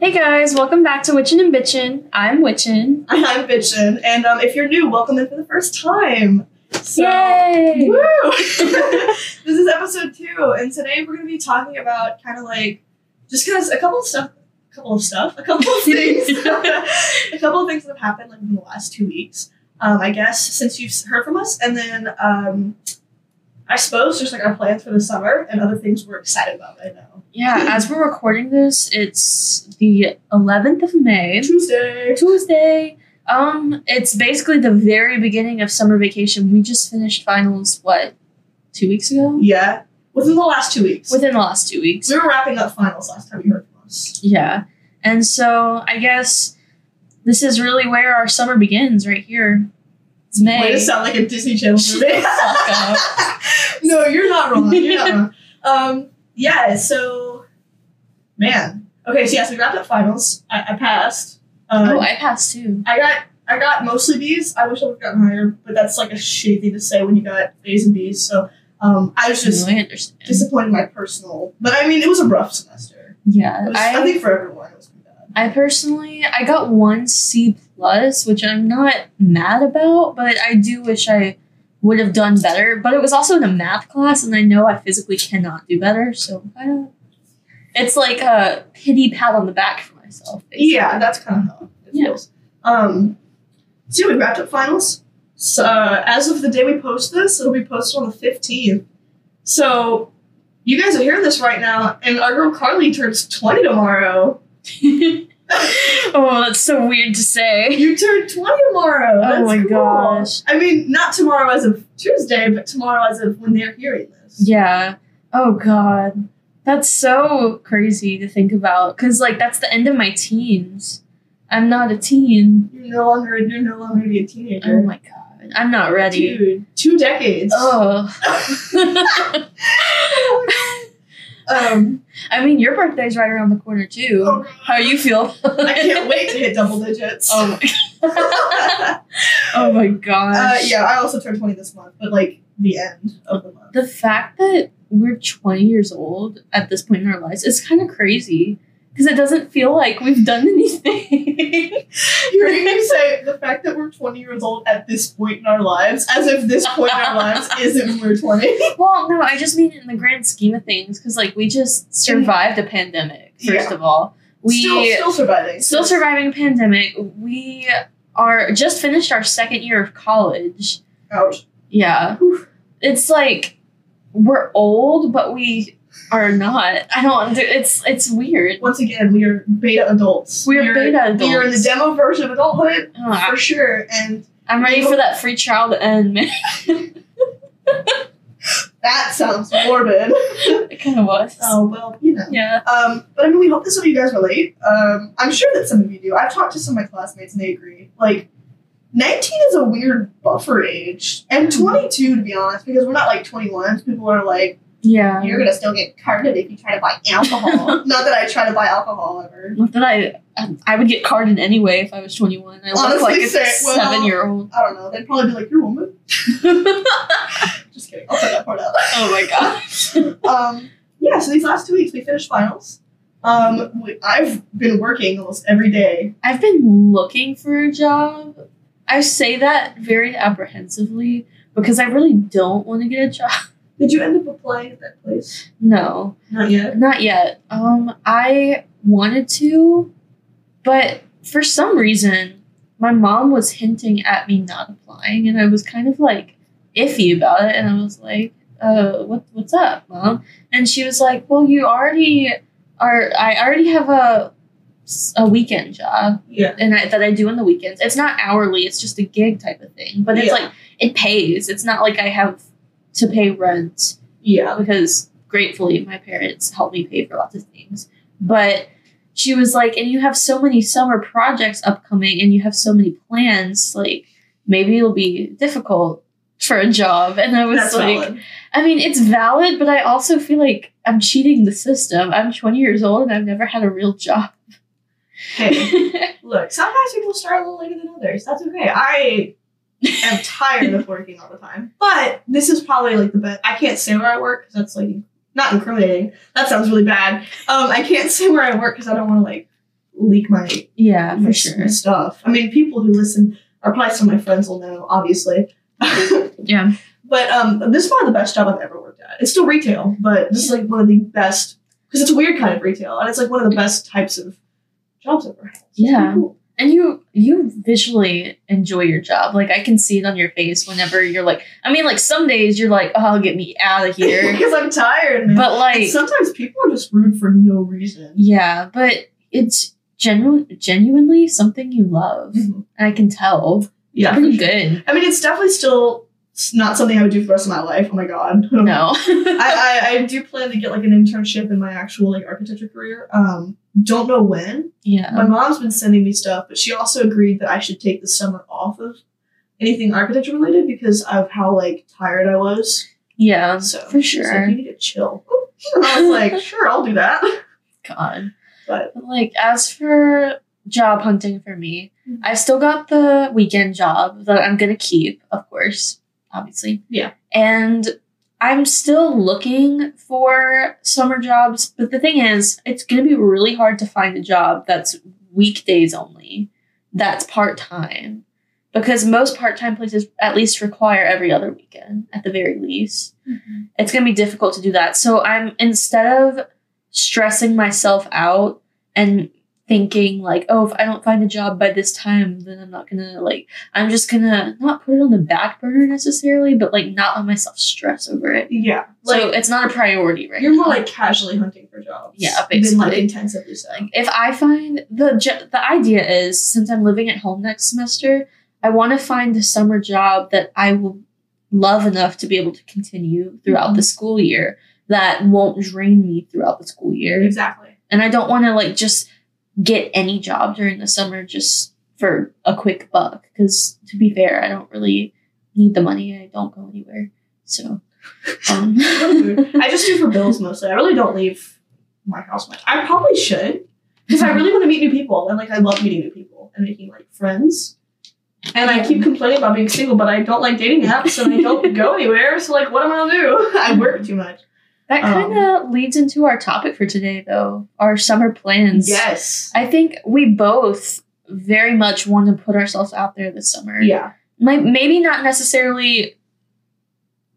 Hey guys, welcome back to Witchin' and Bitchin'. I'm Witchin'. I'm Bitchin, and um, if you're new, welcome in for the first time. So, Yay! Woo! this is episode two, and today we're going to be talking about kind of like just because a couple of stuff, a couple of stuff, a couple of things, a couple of things that have happened like in the last two weeks. Um, I guess since you've heard from us, and then um, I suppose just like our plans for the summer and other things we're excited about right now. Yeah, as we're recording this, it's the 11th of May, Tuesday. Tuesday. Um, it's basically the very beginning of summer vacation. We just finished finals, what, two weeks ago? Yeah, within the last two weeks. Within the last two weeks. we were wrapping up finals last time you heard from us. Yeah. And so I guess this is really where our summer begins, right here. It's May. Way to sound like a Disney Channel movie. No, you're not wrong. You're not wrong. Um, yeah, so, man. Okay, so yes, we wrapped up finals. I, I passed. Um, Oh, I passed too. I got I got mostly B's. I wish I would have gotten higher, but that's like a shitty thing to say when you got A's and B's. So um, I was just No, I disappointed in my personal. But I mean, it was a rough semester. yeah, was, I, I, think for everyone, I personally, I got one C plus, which I'm not mad about, but I do wish I would have done better. But it was also in a math class, and I know I physically cannot do better, so I don't. It's like a pity pat on the back for myself. basically. Yeah, that's kind of how it Yeah. feels. Um, so yeah, we wrapped up finals. So uh, as of the day we post this, it'll be posted on the fifteenth. So you guys are hearing this right now, and our girl Carlie turns twenty tomorrow. oh, that's so weird to say. You turn twenty tomorrow. Oh That's my cool. gosh. I mean, not tomorrow as of Tuesday, but tomorrow as of when they're hearing this. Yeah. Oh God, that's so crazy to think about. Cause like that's the end of my teens. I'm not a teen. You're no longer you're no longer be a teenager. Oh my God, I'm not ready. Dude, two decades. Oh. Um, I mean, your birthday's right around the corner too. Oh, How you feel? I can't wait to hit double digits. Oh my. oh my gosh. Uh, yeah, I also turned 20 this month, but like the end of the month. The fact that we're 20 years old at this point in our lives is kind of crazy because it doesn't feel like we've done anything. You're hearing me say the fact that we're 20 years old at this point in our lives, as if this point in our lives isn't when we're 20. well, no, I just mean in the grand scheme of things because, like, we just survived a pandemic, first Yeah. of all. We still, still surviving. still surviving a pandemic. We are just finished our second year of college. Ouch. Yeah. It's like we're old, but we are not. I don't. It's it's weird. Once again, we are beta adults. We are beta adults. We are in the demo version of adulthood Oh, for sure, and I'm ready for that free trial to end, man. that sounds morbid. it kind of was. oh well, you know. Yeah. Um, but I mean, we hope that some of you guys relate. Um, I'm sure that some of you do. I've talked to some of my classmates and they agree. Like, 19 is a weird buffer age, and 22 to be honest, because we're not like 21. People are like, Yeah. you're gonna still get carded if you try to buy alcohol. not that I try to buy alcohol ever. Not that I, I would get carded anyway if I was 21. I look Honestly, like a well- seven year old. I don't know. They'd probably be like, you're a woman. Just kidding. I'll cut that part out. Oh my gosh. um, yeah, so these last two weeks we finished finals. Um, we, I've been working almost every day. I've been looking for a job. I say that very apprehensively because I really don't want to get a job. Did you end up applying at that place? No, Not yet. not yet. Um, I wanted to, but for some reason, my mom was hinting at me not applying, and I was kind of like iffy about it. And I was like, "Uh, what what's up, mom?" And she was like, "Well, you already are. I already have a a weekend job, Yeah. and I, that I do on the weekends. It's not hourly; it's just a gig type of thing. But it's Yeah. like it pays. It's not like I have to pay rent Yeah. because gratefully my parents help me pay for lots of things. But she was like, and you have so many summer projects upcoming, and you have so many plans. Like maybe it'll be difficult for a job. And I was That's like, valid. I mean, it's valid, but I also feel like I'm cheating the system. I'm 20 years old and I've never had a real job. Hey, look, sometimes people start a little later than others. That's okay. I am tired of working all the time. But this is probably like the best. I can't say where I work because that's like not incriminating. That sounds really bad. Um, I can't say where I work because I don't want to like leak my, Yeah, my for sure. stuff. I mean, people who listen are probably some of my friends will know, obviously. Yeah. But um, this is probably the best job I've ever worked at. It's still retail, but this is like one of the best because it's a weird kind of retail, and it's like one of the best types of jobs I've ever had. It's Yeah. cool. And you you visually enjoy your job. Like I can see it on your face whenever you're like I mean like some days you're like, Oh, get me out of here. because I'm tired. Man. but And like sometimes people are just rude for no reason. Yeah, but it's genu- genuinely something you love. Mhm. And I can tell. Yeah, Pretty sure. good. I mean, it's definitely still s- not something I would do for the rest of my life. Oh my god. No. I, I, I do plan to get like an internship in my actual like architecture career. Um, don't know when. yeah. My mom's been sending me stuff, but she also agreed that I should take the summer off of anything architecture related because of how like tired I was. Yeah. So for she's like, sure. you need to chill. I was like, sure, I'll do that. God. But But like as for job hunting for me, Mhm. I've still got the weekend job that I'm gonna keep, of course, obviously. Yeah. And I'm still looking for summer jobs, but the thing is, it's gonna be really hard to find a job that's weekdays only, that's part time. Because most part time places at least require every other weekend, at the very least mm-hmm. it's going to be difficult to do that. So I'm instead of stressing myself out and thinking like, oh, if I don't find a job by this time, then I'm not to like I'm just to not put it on the back burner necessarily, but like not let myself stress over it. yeah, So like it's not a priority right you're more like casually hunting for jobs. Yeah, Than like basically. intensively so. Like, if I find the the idea is since I'm living at home next semester, I want to find a summer job that I will love enough to be able to continue throughout the mm-hmm. school year that won't drain me throughout the school year. Exactly. And I don't want to like just get any job during the summer just for a quick buck because to be fair, I don't really need the money. I don't go anywhere. So um I just do for bills mostly. I really don't leave my house much. I probably should because I really want to meet new people and like I love meeting new people and making like friends. And I keep complaining about being single, but I don't like dating apps and I don't go anywhere. So like, what am I gonna do? I work too much. That kind of um, leads into our topic for today though, our summer plans. Yes. I think we both very much want to put ourselves out there this summer. Yeah. Like maybe not necessarily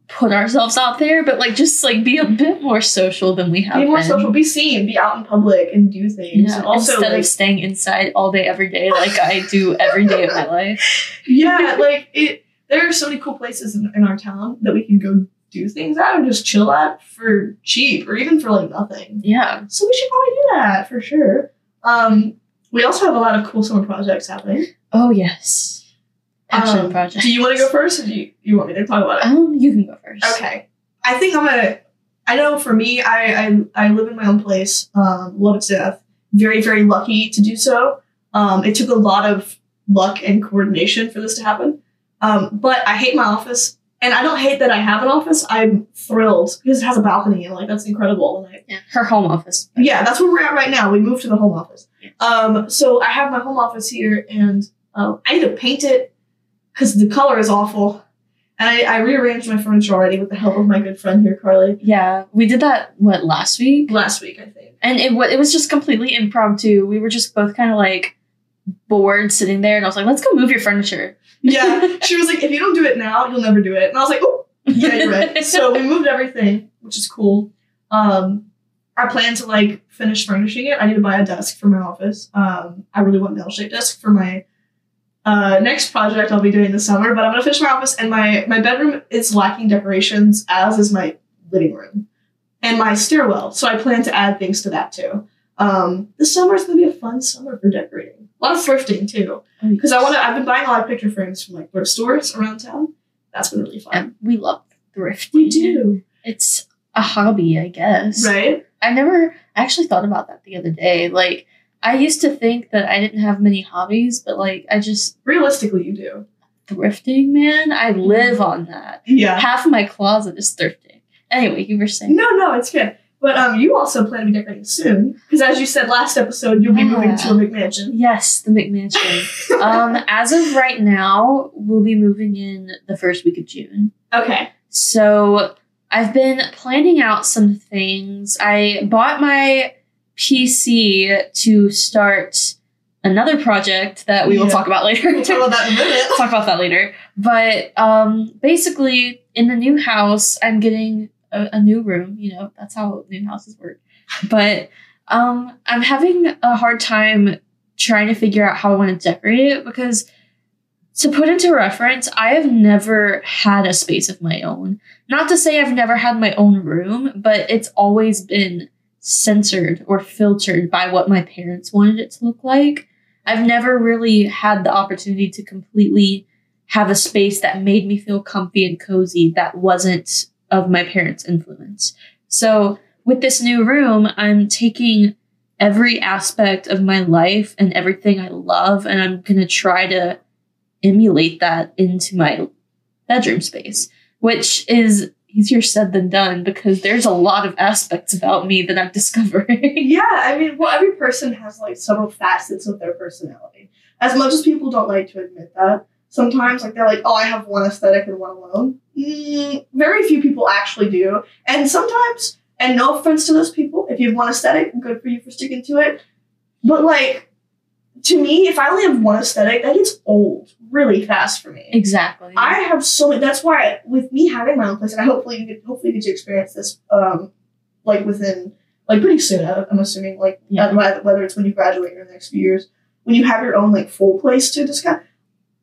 put ourselves out there, but like just like be a bit more social than we have been. Be more been. social. Be seen. Be out in public and do things. Yeah, and also, instead like, of staying inside all day every day like I do every day of my life. yeah, like it. There are so many cool places in, in our town that we can go do things at and just chill at for cheap or even for like nothing. Yeah. So we should probably do that for sure. Um, we also have a lot of cool summer projects happening. Oh yes. Passion Um, project. Do you want to go first, or do you, you want me to talk about it? Um, you can go first. Okay. I think I'm gonna. I know for me, I I, I live in my own place. Um, love it to death. Very very lucky to do so. Um, it took a lot of luck and coordination for this to happen. Um, but I hate my office, and I don't hate that I have an office. I'm thrilled because it has a balcony, and like that's incredible. And I Yeah. Her home office. yeah, that's where we're at right now. We moved to the home office. Yeah. Um, so I have my home office here, and um, I need to paint it because the color is awful. And I, I rearranged my furniture already with the help of my good friend here, Carlie, Yeah. We did that what last week? last week, I think. And it, it was just completely impromptu. We were just both kind of like bored sitting there, and I was like, let's go move your furniture. Yeah, she was like, if you don't do it now, you'll never do it. And I was like, oh, yeah, you're right. so we moved everything, which is cool. Um, I plan to like finish furnishing it. I need to buy a desk for my office. Um, I really want an L-shaped desk for my uh, next project I'll be doing this summer. But I'm gonna finish my office, and my my bedroom is lacking decorations, as is my living room and my stairwell. So I plan to add things to that too. Um, this summer is gonna be a fun summer for decorating. A lot of thrifting too, oh, because I want to. I've been buying a lot of picture frames from like thrift stores around town. That's been really fun. And we love thrifting. We do, It's a hobby, I guess. right? I never actually thought about that the other day. Like, I used to think that I didn't have many hobbies, but like, I just Realistically, you do. thrifting, man. I mm-hmm. live on that. Yeah. Half of my closet is thrifting. Anyway, you were saying. No, no, it's good. But um, you also plan to be decorating soon, because as you said last episode, you'll be moving to a McMansion. Yes, the McMansion. um, as of right now, we'll be moving in the first week of June. okay. So I've been planning out some things. I bought my PC to start another project that we will Yeah. talk about later. We'll talk about that in a minute. talk about that later. But um, basically, in the new house, I'm getting a, a new room. You know, that's how new houses work. But um, I'm having a hard time trying to figure out how I want to decorate it because, to put into reference, I have never had a space of my own. Not to say I've never had my own room, but it's always been censored or filtered by what my parents wanted it to look like. I've never really had the opportunity to completely have a space that made me feel comfy and cozy that wasn't of my parents' influence. So, with this new room, I'm taking every aspect of my life and everything I love, and I'm going to try to emulate that into my bedroom space, which is easier said than done because there's a lot of aspects about me that I'm discovering. Yeah, I mean, well, every person has like several facets of their personality. As much as people don't like to admit that, sometimes like they're like, "Oh, I have one aesthetic and one alone." Mm, very few people actually do, and sometimes, and no offense to those people, if you have one aesthetic, good for you for sticking to it. But like, to me, if I only have one aesthetic, that gets old really fast for me. exactly. I have so many. That's why with me having my own place, and I hopefully you get hopefully you get to experience this, um, like within like pretty soon. I'm assuming like Yeah. whether whether it's when you graduate or in the next few years, when you have your own like full place to discuss.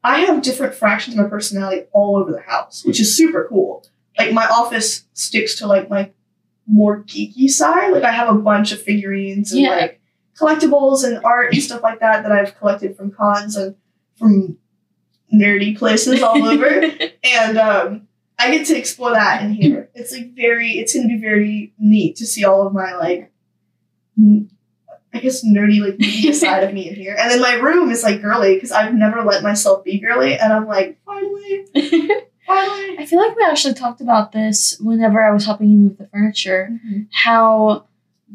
I have different fractions of my personality all over the house, which is super cool. Like my office sticks to like my more geeky side. Like I have a bunch of figurines and Yeah. like collectibles and art and stuff like that that I've collected from cons and from nerdy places all over and um, I get to explore that in here. It's like very, it's gonna be very neat to see all of my like, n- I guess nerdy like media side of me in here. And then my room is like girly because I've never let myself be girly, and I'm like, finally, finally. I feel like we actually talked about this whenever I was helping you move the furniture. Mm-hmm. How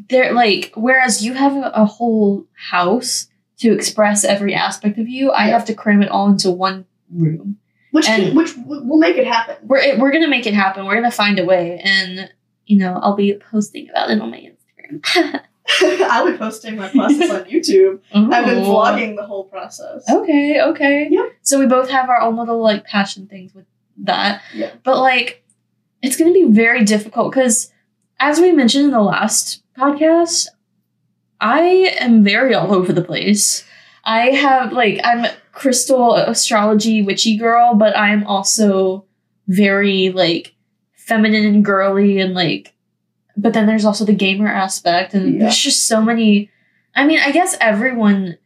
there, like, whereas you have a, whole house to express every aspect of you, I have to cram it all into one room. Which And- can, which will make it happen. We're it, we're gonna make it happen. We're gonna find a way, and you know, I'll be posting about it on my Instagram. I'll be posting my process on YouTube. I've been vlogging the whole process. Okay, okay. Yeah. So we both have our own little like passion things with that. Yeah. But like it's going to be very difficult cuz as we mentioned in the last podcast, I am very all over the place. I have like I'm crystal astrology witchy girl, but I'm also very like feminine and girly and like but then there's also the gamer aspect and Yeah. there's just so many I mean, I guess everyone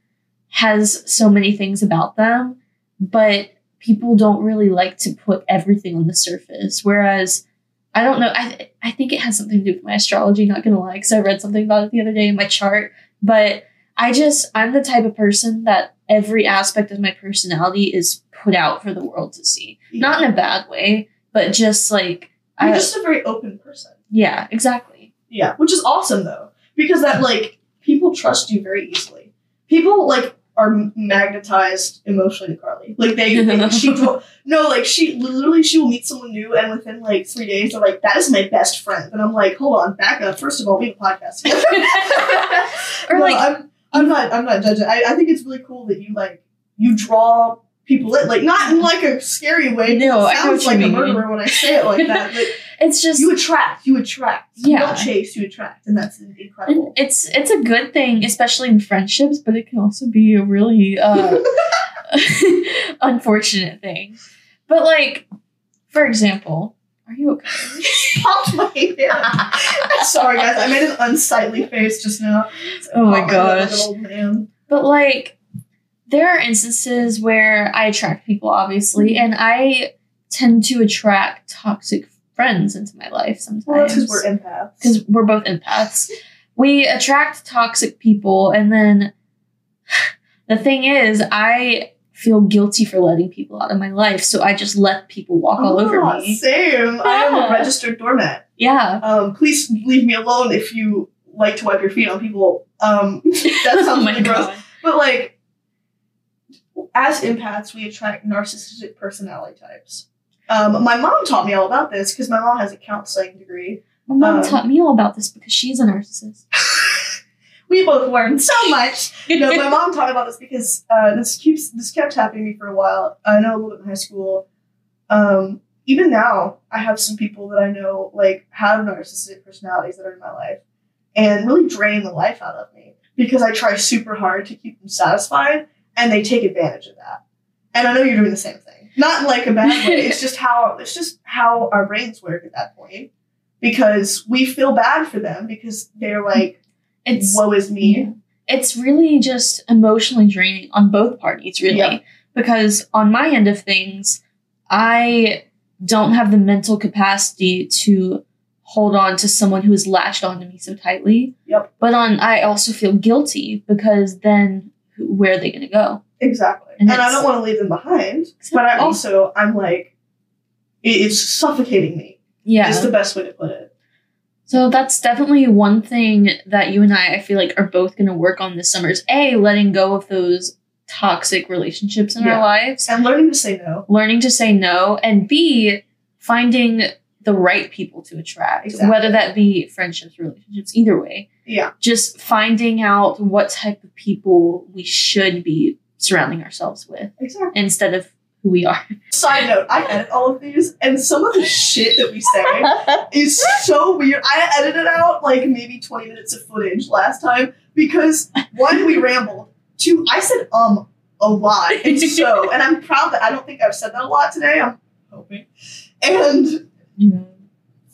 has so many things about them, but people don't really like to put everything on the surface. Whereas, I don't know, I, I think it has something to do with my astrology, not gonna lie, because I read something about it the other day in my chart. But I just, I'm the type of person that every aspect of my personality is put out for the world to see. Not in a bad way, but just like, i'm just a very open person. Yeah, exactly. Yeah, which is awesome though, because that like people trust you very easily. People like are magnetized emotionally to Carlie. Like they, they- she no, like she literally she will meet someone new and within like three days they're like that is my best friend, and I'm like hold on, back up. First of all, we have a podcast. Or No, like, I'm I'm not I'm not judging. I, I think it's really cool that you like you draw people in like not in like a scary way. No, it sounds like a mean. murderer when I say it like that. But it's just, you attract, you attract. You Yeah. don't chase, you attract, and that's And incredible. it's it's a good thing, especially in friendships, but it can also be a really uh, unfortunate thing. But like, for example, are you okay? Popped my head. Sorry, guys. I made an unsightly face just now. Oh my Popped head like gosh. But like, there are instances where I attract people, obviously, and I tend to attract toxic friends into my life sometimes. Well, because we're empaths. because we're both empaths. We attract toxic people, and then the thing is, I feel guilty for letting people out of my life, so I just let people walk all over Ah, me. Same. I am a registered doormat. Yeah. Um, please leave me alone if you like to wipe your feet on people. Um, that sounds oh my really gross. god. But like, as empaths, we attract narcissistic personality types. Um, my mom taught me all about this because my mom has a counseling degree. My mom Um, taught me all about this because she's a narcissist. we both learned so much. no, my mom taught me about this because uh, this keeps this kept happening to me for a while. I know a little bit in high school. Um, even now, I have some people that I know like have narcissistic personalities that are in my life, and really drain the life out of me because I try super hard to keep them satisfied, and they take advantage of that. And I know you're doing the same thing, not in like a bad way. it's just how it's just how our brains work at that point because we feel bad for them because they're like, It's "Woe is me." Yeah. It's really just emotionally draining on both parties, really. Yeah. Because on my end of things, I don't have the mental capacity to hold on to someone who has latched onto me so tightly. Yep. But on, I also feel guilty because then where are they going to go? Exactly. And And, I don't want to leave them behind, but I also I'm like, it's suffocating me. Yeah. Is the best way to put it. So that's definitely one thing that you and I, I feel like, are both going to work on this summer is A, letting go of those toxic relationships in Yeah. our lives, And learning to say no. learning to say no, and B, finding the right people to attract, Exactly. whether that be friendships, relationships, either way. Yeah. Just finding out what type of people we should be surrounding ourselves with Exactly. instead of who we are. Side note: I edit all of these, and some of the shit that we say is so weird. I edited out like maybe 20 minutes of footage last time because one, we rambled. Two, I said um a lot. And so, and I'm proud that I don't think I've said that a lot today. I'm hoping. And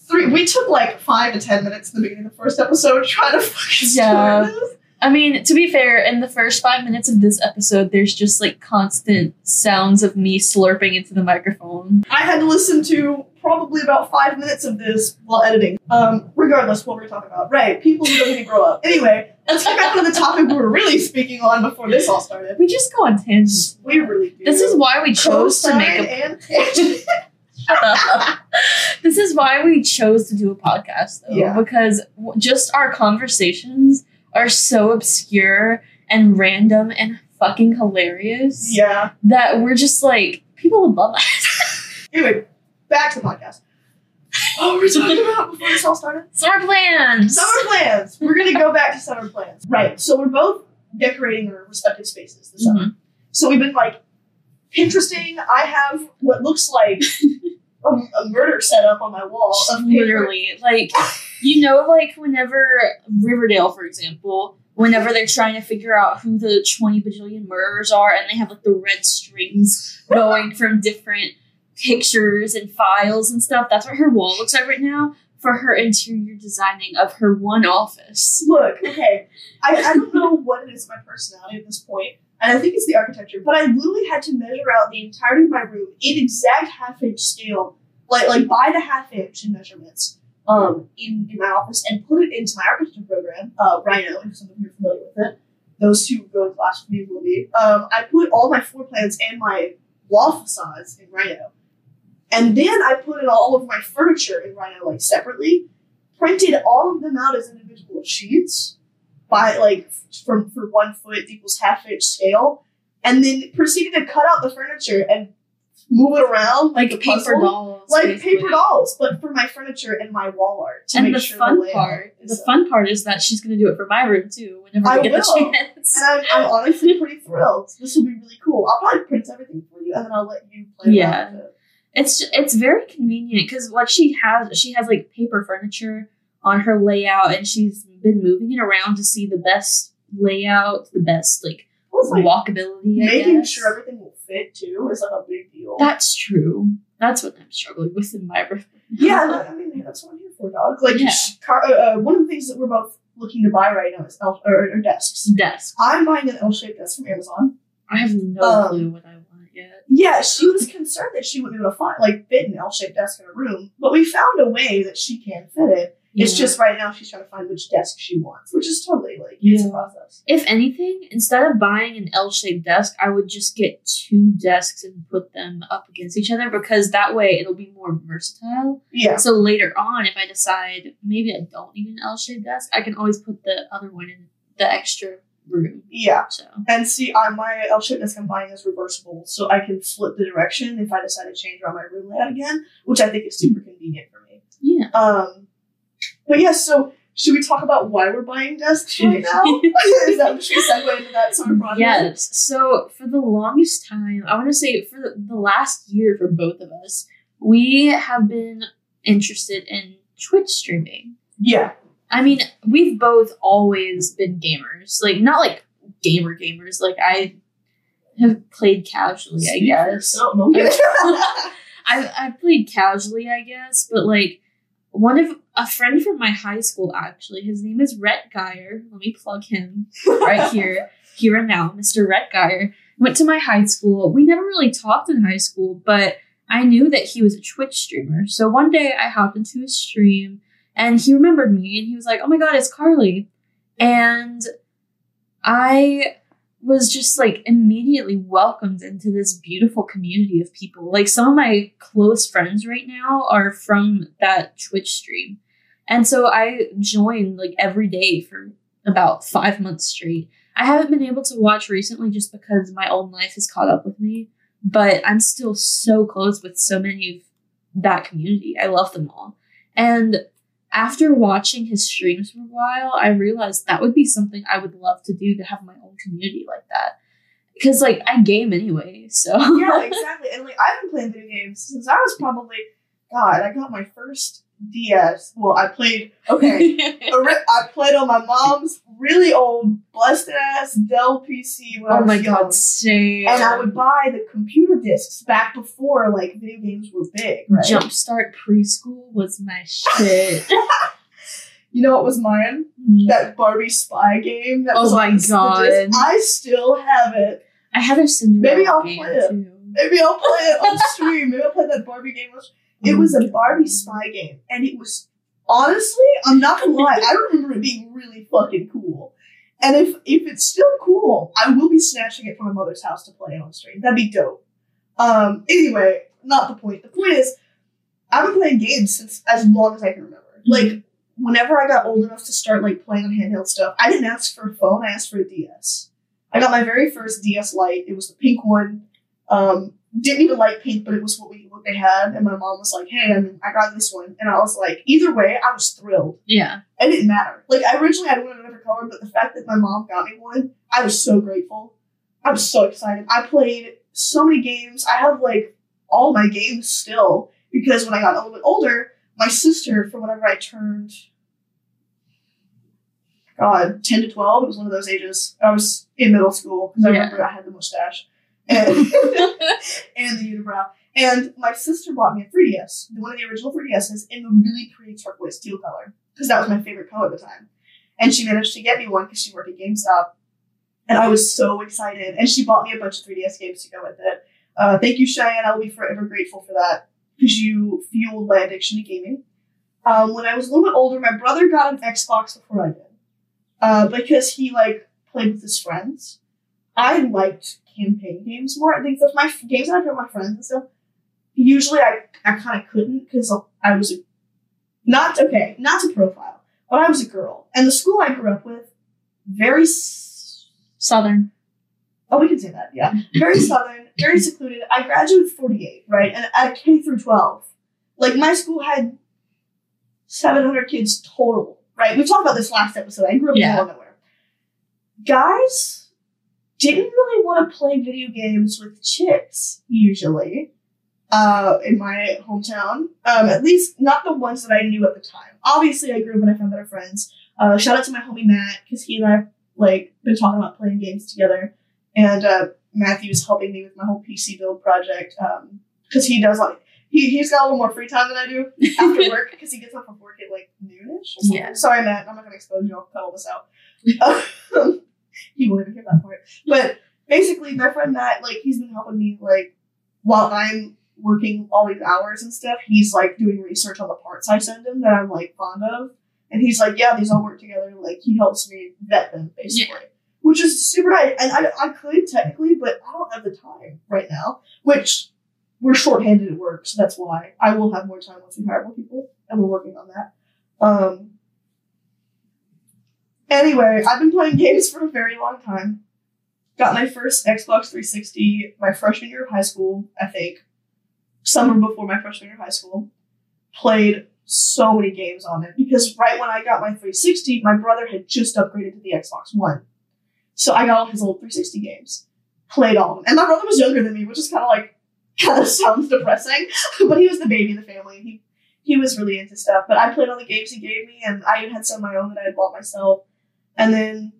three, we took like five to ten minutes in the beginning of the first episode trying to fucking Yeah. start this. I mean, to be fair, in the first five minutes of this episode, there's just like constant sounds of me slurping into the microphone. I had to listen to probably about five minutes of this while editing. Um, regardless what we're talking about. Right, people who don't even grow up. Anyway, let's get back to the topic we were really speaking on before this all started. We just go on tangents. We really do. This is why we chose to make a and tangent. this is why we chose to do a podcast though Yeah. because just our conversations are so obscure and random and fucking hilarious yeah. that we're just like people would love us. Anyway, back to the podcast. What were we talking about before this all started? Summer plans. Summer plans. We're gonna go back to summer plans. Right. So we're both decorating our respective spaces this summer. Mhm. So we've been like Pinteresting. I have what looks like a, a murder set up on my wall. Literally, like you know, like whenever Riverdale, for example, whenever they're trying to figure out who the twenty bajillion murderers are, and they have like the red strings going from different pictures and files and stuff. That's what her wall looks like right now for her interior designing of her one office. Look, okay, I, I don't know what it is my personality at this point, and I think it's the architecture, but I literally had to measure out the entirety of my room in exact half inch scale, like like by the half inch in measurements, um, in, in my office, and put it into my architecture program, uh, Rhino, if some of you are familiar with it. Those who go to class with me will be. Um, I put all my floor plans and my wall facades in Rhino. And then I put in all of my furniture in Rhino like separately, printed all of them out as individual sheets by like from for one foot equals half inch scale, and then proceeded to cut out the furniture and move it around like, Like paper puzzle. dolls. like basically. paper dolls, but for my furniture and my wall art. To And the sure fun layout part, is the up. fun part is that she's gonna do it for my room too, whenever I get will. the chance. And I'm, I'm honestly pretty thrilled. This will be really cool. I'll probably print everything for you, and then I'll let you play Yeah. around with it. It's it's very convenient because what she has, she has like paper furniture on her layout, and she's been moving it around to see the best layout, the best like like walkability. Making sure everything will fit too is like a big deal. That's true. That's what I'm struggling with in my room. yeah, I mean that's what I'm here for, dog. Like Yeah. car, uh, uh, one of the things that we're both looking to buy right now is L- or, or desks. Desk. I'm buying an L-shaped desk from Amazon. I have no Um, clue what I want yet. Yeah, she was concerned that she wouldn't be able to find like fit an L-shaped desk in her room, but we found a way that she can fit it. It's just right now she's trying to find which desk she wants, which is totally like it's a Yeah. process. If anything, instead of buying an L-shaped desk, I would just get two desks and put them up against each other because that way it'll be more versatile. Yeah, So later on, if I decide maybe I don't need an L-shaped desk, I can always put the other one in the extra room. yeah. So And see, I, my L-shaped desk I'm buying is reversible, so I can flip the direction if I decide to change around my room layout again, which I think is super convenient for me. yeah, Um, but yeah, so should we talk about why we're buying desks right now? Is that should we segue into that sort of project? Yes. So for the longest time, I want to say for the, last year for both of us, we have been interested in Twitch streaming. Yeah. I mean, we've both always been gamers. Like not like gamer gamers. Like I have played casually, I Speak for guess. I I played casually, I guess, but like one of a friend from my high school actually, his name is Rhett Geyer. Let me plug him right here, here and now, Mr. Rhett Geyer. Went to my high school. We never really talked in high school, but I knew that he was a Twitch streamer. So one day I hopped into his stream and he remembered me and he was like, Oh my god, it's Carlie. And I was just like immediately welcomed into this beautiful community of people. Like some of my close friends right now are from that Twitch stream. And so I joined like every day for about five months straight. I haven't been able to watch recently just because my own life has caught up with me, but I'm still so close with so many of that community. I love them all. And after watching his streams for a while, I realized that would be something I would love to do to have my own community like that. Because like I game anyway, so yeah, exactly. And like I've been playing video games since I was probably God. I got my first DS. Well, I played. Okay, I played on my mom's really old busted ass Dell PC when I oh was my young. god, same. And I would buy the computer discs back before like video games were big, right? Jumpstart preschool was my shit. You know what was mine? Hmm. That Barbie spy game. That Oh was my on God. I still have it. I have a Cinderella Maybe I'll play it. too. Maybe I'll play it on stream. Maybe I'll play that Barbie game. It Oh was a Barbie spy game, and it was honestly, I'm not gonna lie, I remember it being really fucking cool. And if if it's still cool, I will be snatching it from my mother's house to play on stream. That'd be dope. Um. Anyway, not the point. The point is, I've been playing games since as long as I can remember. Like whenever I got old enough to start like playing on handheld stuff, I didn't ask for a phone. I asked for a DS. I got my very first DS Lite. It was the pink one. Um, didn't even like pink, but it was what we what they had. And my mom was like, "Hey, I, mean, I got this one," and I was like, either way, I was thrilled. Yeah. It didn't matter. Like I originally had one in a different color, but the fact that my mom got me one, I was so grateful. I was so excited. I played so many games. I have like all my games still because when I got a little bit older, my sister, for whenever I turned, God, ten to twelve, it was one of those ages. I was in middle school because I Yeah. remember I had the mustache and and the unibrow. And my sister bought me a 3DS, one of the original 3DSs, in the really pretty turquoise teal color, because that was my favorite color at the time. And she managed to get me one because she worked at GameStop. And I was so excited. And she bought me a bunch of 3DS games to go with it. Uh, thank you, Cheyenne. I will be forever grateful for that because you fueled my addiction to gaming. Um, when I was a little bit older, my brother got an Xbox before I did uh, because he like played with his friends. I liked campaign games more. I think the my games that I play with my friends and stuff. Usually, I I kind of couldn't because I was a, not okay, not to profile, but I was a girl, and the school I grew up with, very s- Southern. oh we can say that yeah, very southern, very secluded. I graduated forty eight right, and at K through twelve, like my school had seven hundred kids total. Right, we talked about this last episode. I grew up in Yeah. of nowhere. Guys didn't really want to play video games with chicks usually uh, in my hometown. Um, at least not the ones that I knew at the time. Obviously, I grew up and I found better friends. Uh, shout out to my homie Matt because he and I have like been talking about playing games together, and uh, Matthew's helping me with my whole PC build project because he does like. He, he's got a little more free time than I do after work because he gets off of work at like noonish. Yeah. Sorry, Matt. I'm not gonna expose you. I'll cut all this out. Um, he won't even hear that part. But basically, my friend Matt, like, he's been helping me, like, while I'm working all these hours and stuff, he's like doing research on the parts I send him that I'm like fond of. And he's like, yeah, these all work together. Like, he helps me vet them, basically. Which is super nice. And I, I could technically, but I don't have the time right now. Which we're shorthanded at work, so that's why. I will have more time once we hire more people, and we're working on that. Um, Anyway, I've been playing games for a very long time. Got my first Xbox 360 my freshman year of high school, I think. Summer before my freshman year of high school. Played so many games on it because right when I got my 360, my brother had just upgraded to the Xbox One. So I got all his old 360 games, played all of them. And my brother was younger than me, which is kind of like, kind of sounds depressing, but he was the baby in the family. and He, he was really into stuff. But I played all the games he gave me, and I even had some of my own that I had bought myself. And then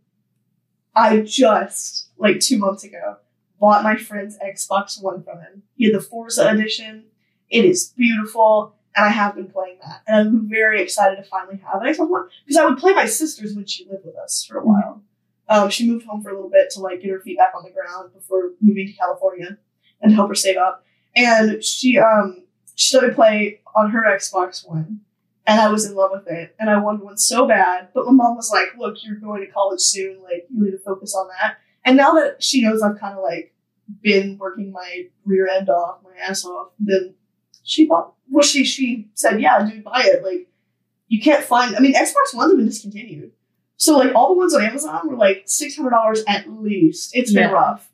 I just, like two months ago, bought my friend's Xbox One from him. He had the Forza edition. It is beautiful, and I have been playing that. And I'm very excited to finally have an Xbox One because I would play my sister's when she lived with us for a while. Um, she moved home for a little bit to like get her feet back on the ground before moving to California and help her save up. And she um she started play on her Xbox One, and I was in love with it. And I wanted one so bad, but my mom was like, "Look, you're going to college soon. Like, you need to focus on that." And now that she knows I've kind of like been working my rear end off, my ass off, then she bought. Well, she she said, "Yeah, dude, buy it." Like, you can't find. I mean, Xbox Ones have been discontinued, so like all the ones on Amazon were like six hundred dollars at least. It's been Yeah. rough.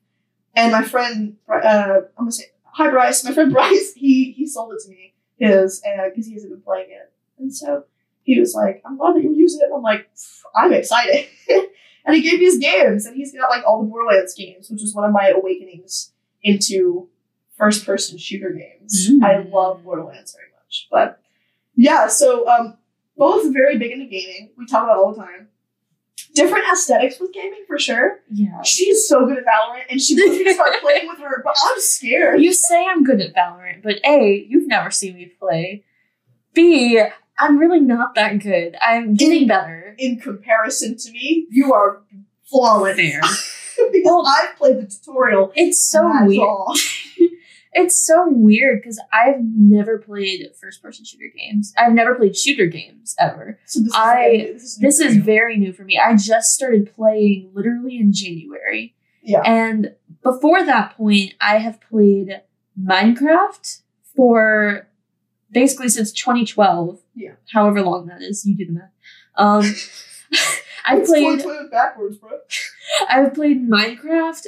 And my friend, uh, I'm gonna say hi, Bryce. My friend Bryce, he he sold it to me his because he hasn't been playing it, and so he was like, "I'm glad that you'll use it." And I'm like, "I'm excited." and he gave me his games, and he's got like all the Borderlands games, which is one of my awakenings into first person shooter games. Mm. I love Borderlands very much, but yeah. So um, both very big into gaming. We talk about it all the time. Different aesthetics with gaming for sure. Yeah. She's so good at Valorant, and she wants me to start playing with her, but I'm scared. You say I'm good at Valorant, but A, you've never seen me play. B, I'm really not that good. I'm getting better. In comparison to me, you are flawless. Fair. because Well- I've played the tutorial. It's so weird. It's so weird because I've never played first person shooter games. I've never played shooter games ever. So this I- is, this is, This is very new for me. I just started playing literally in January. Yeah. And before that point, I have played Minecraft for basically since 2012. Yeah. However long that is, you do the math. Um, I It's played. backwards, bro. I've played Minecraft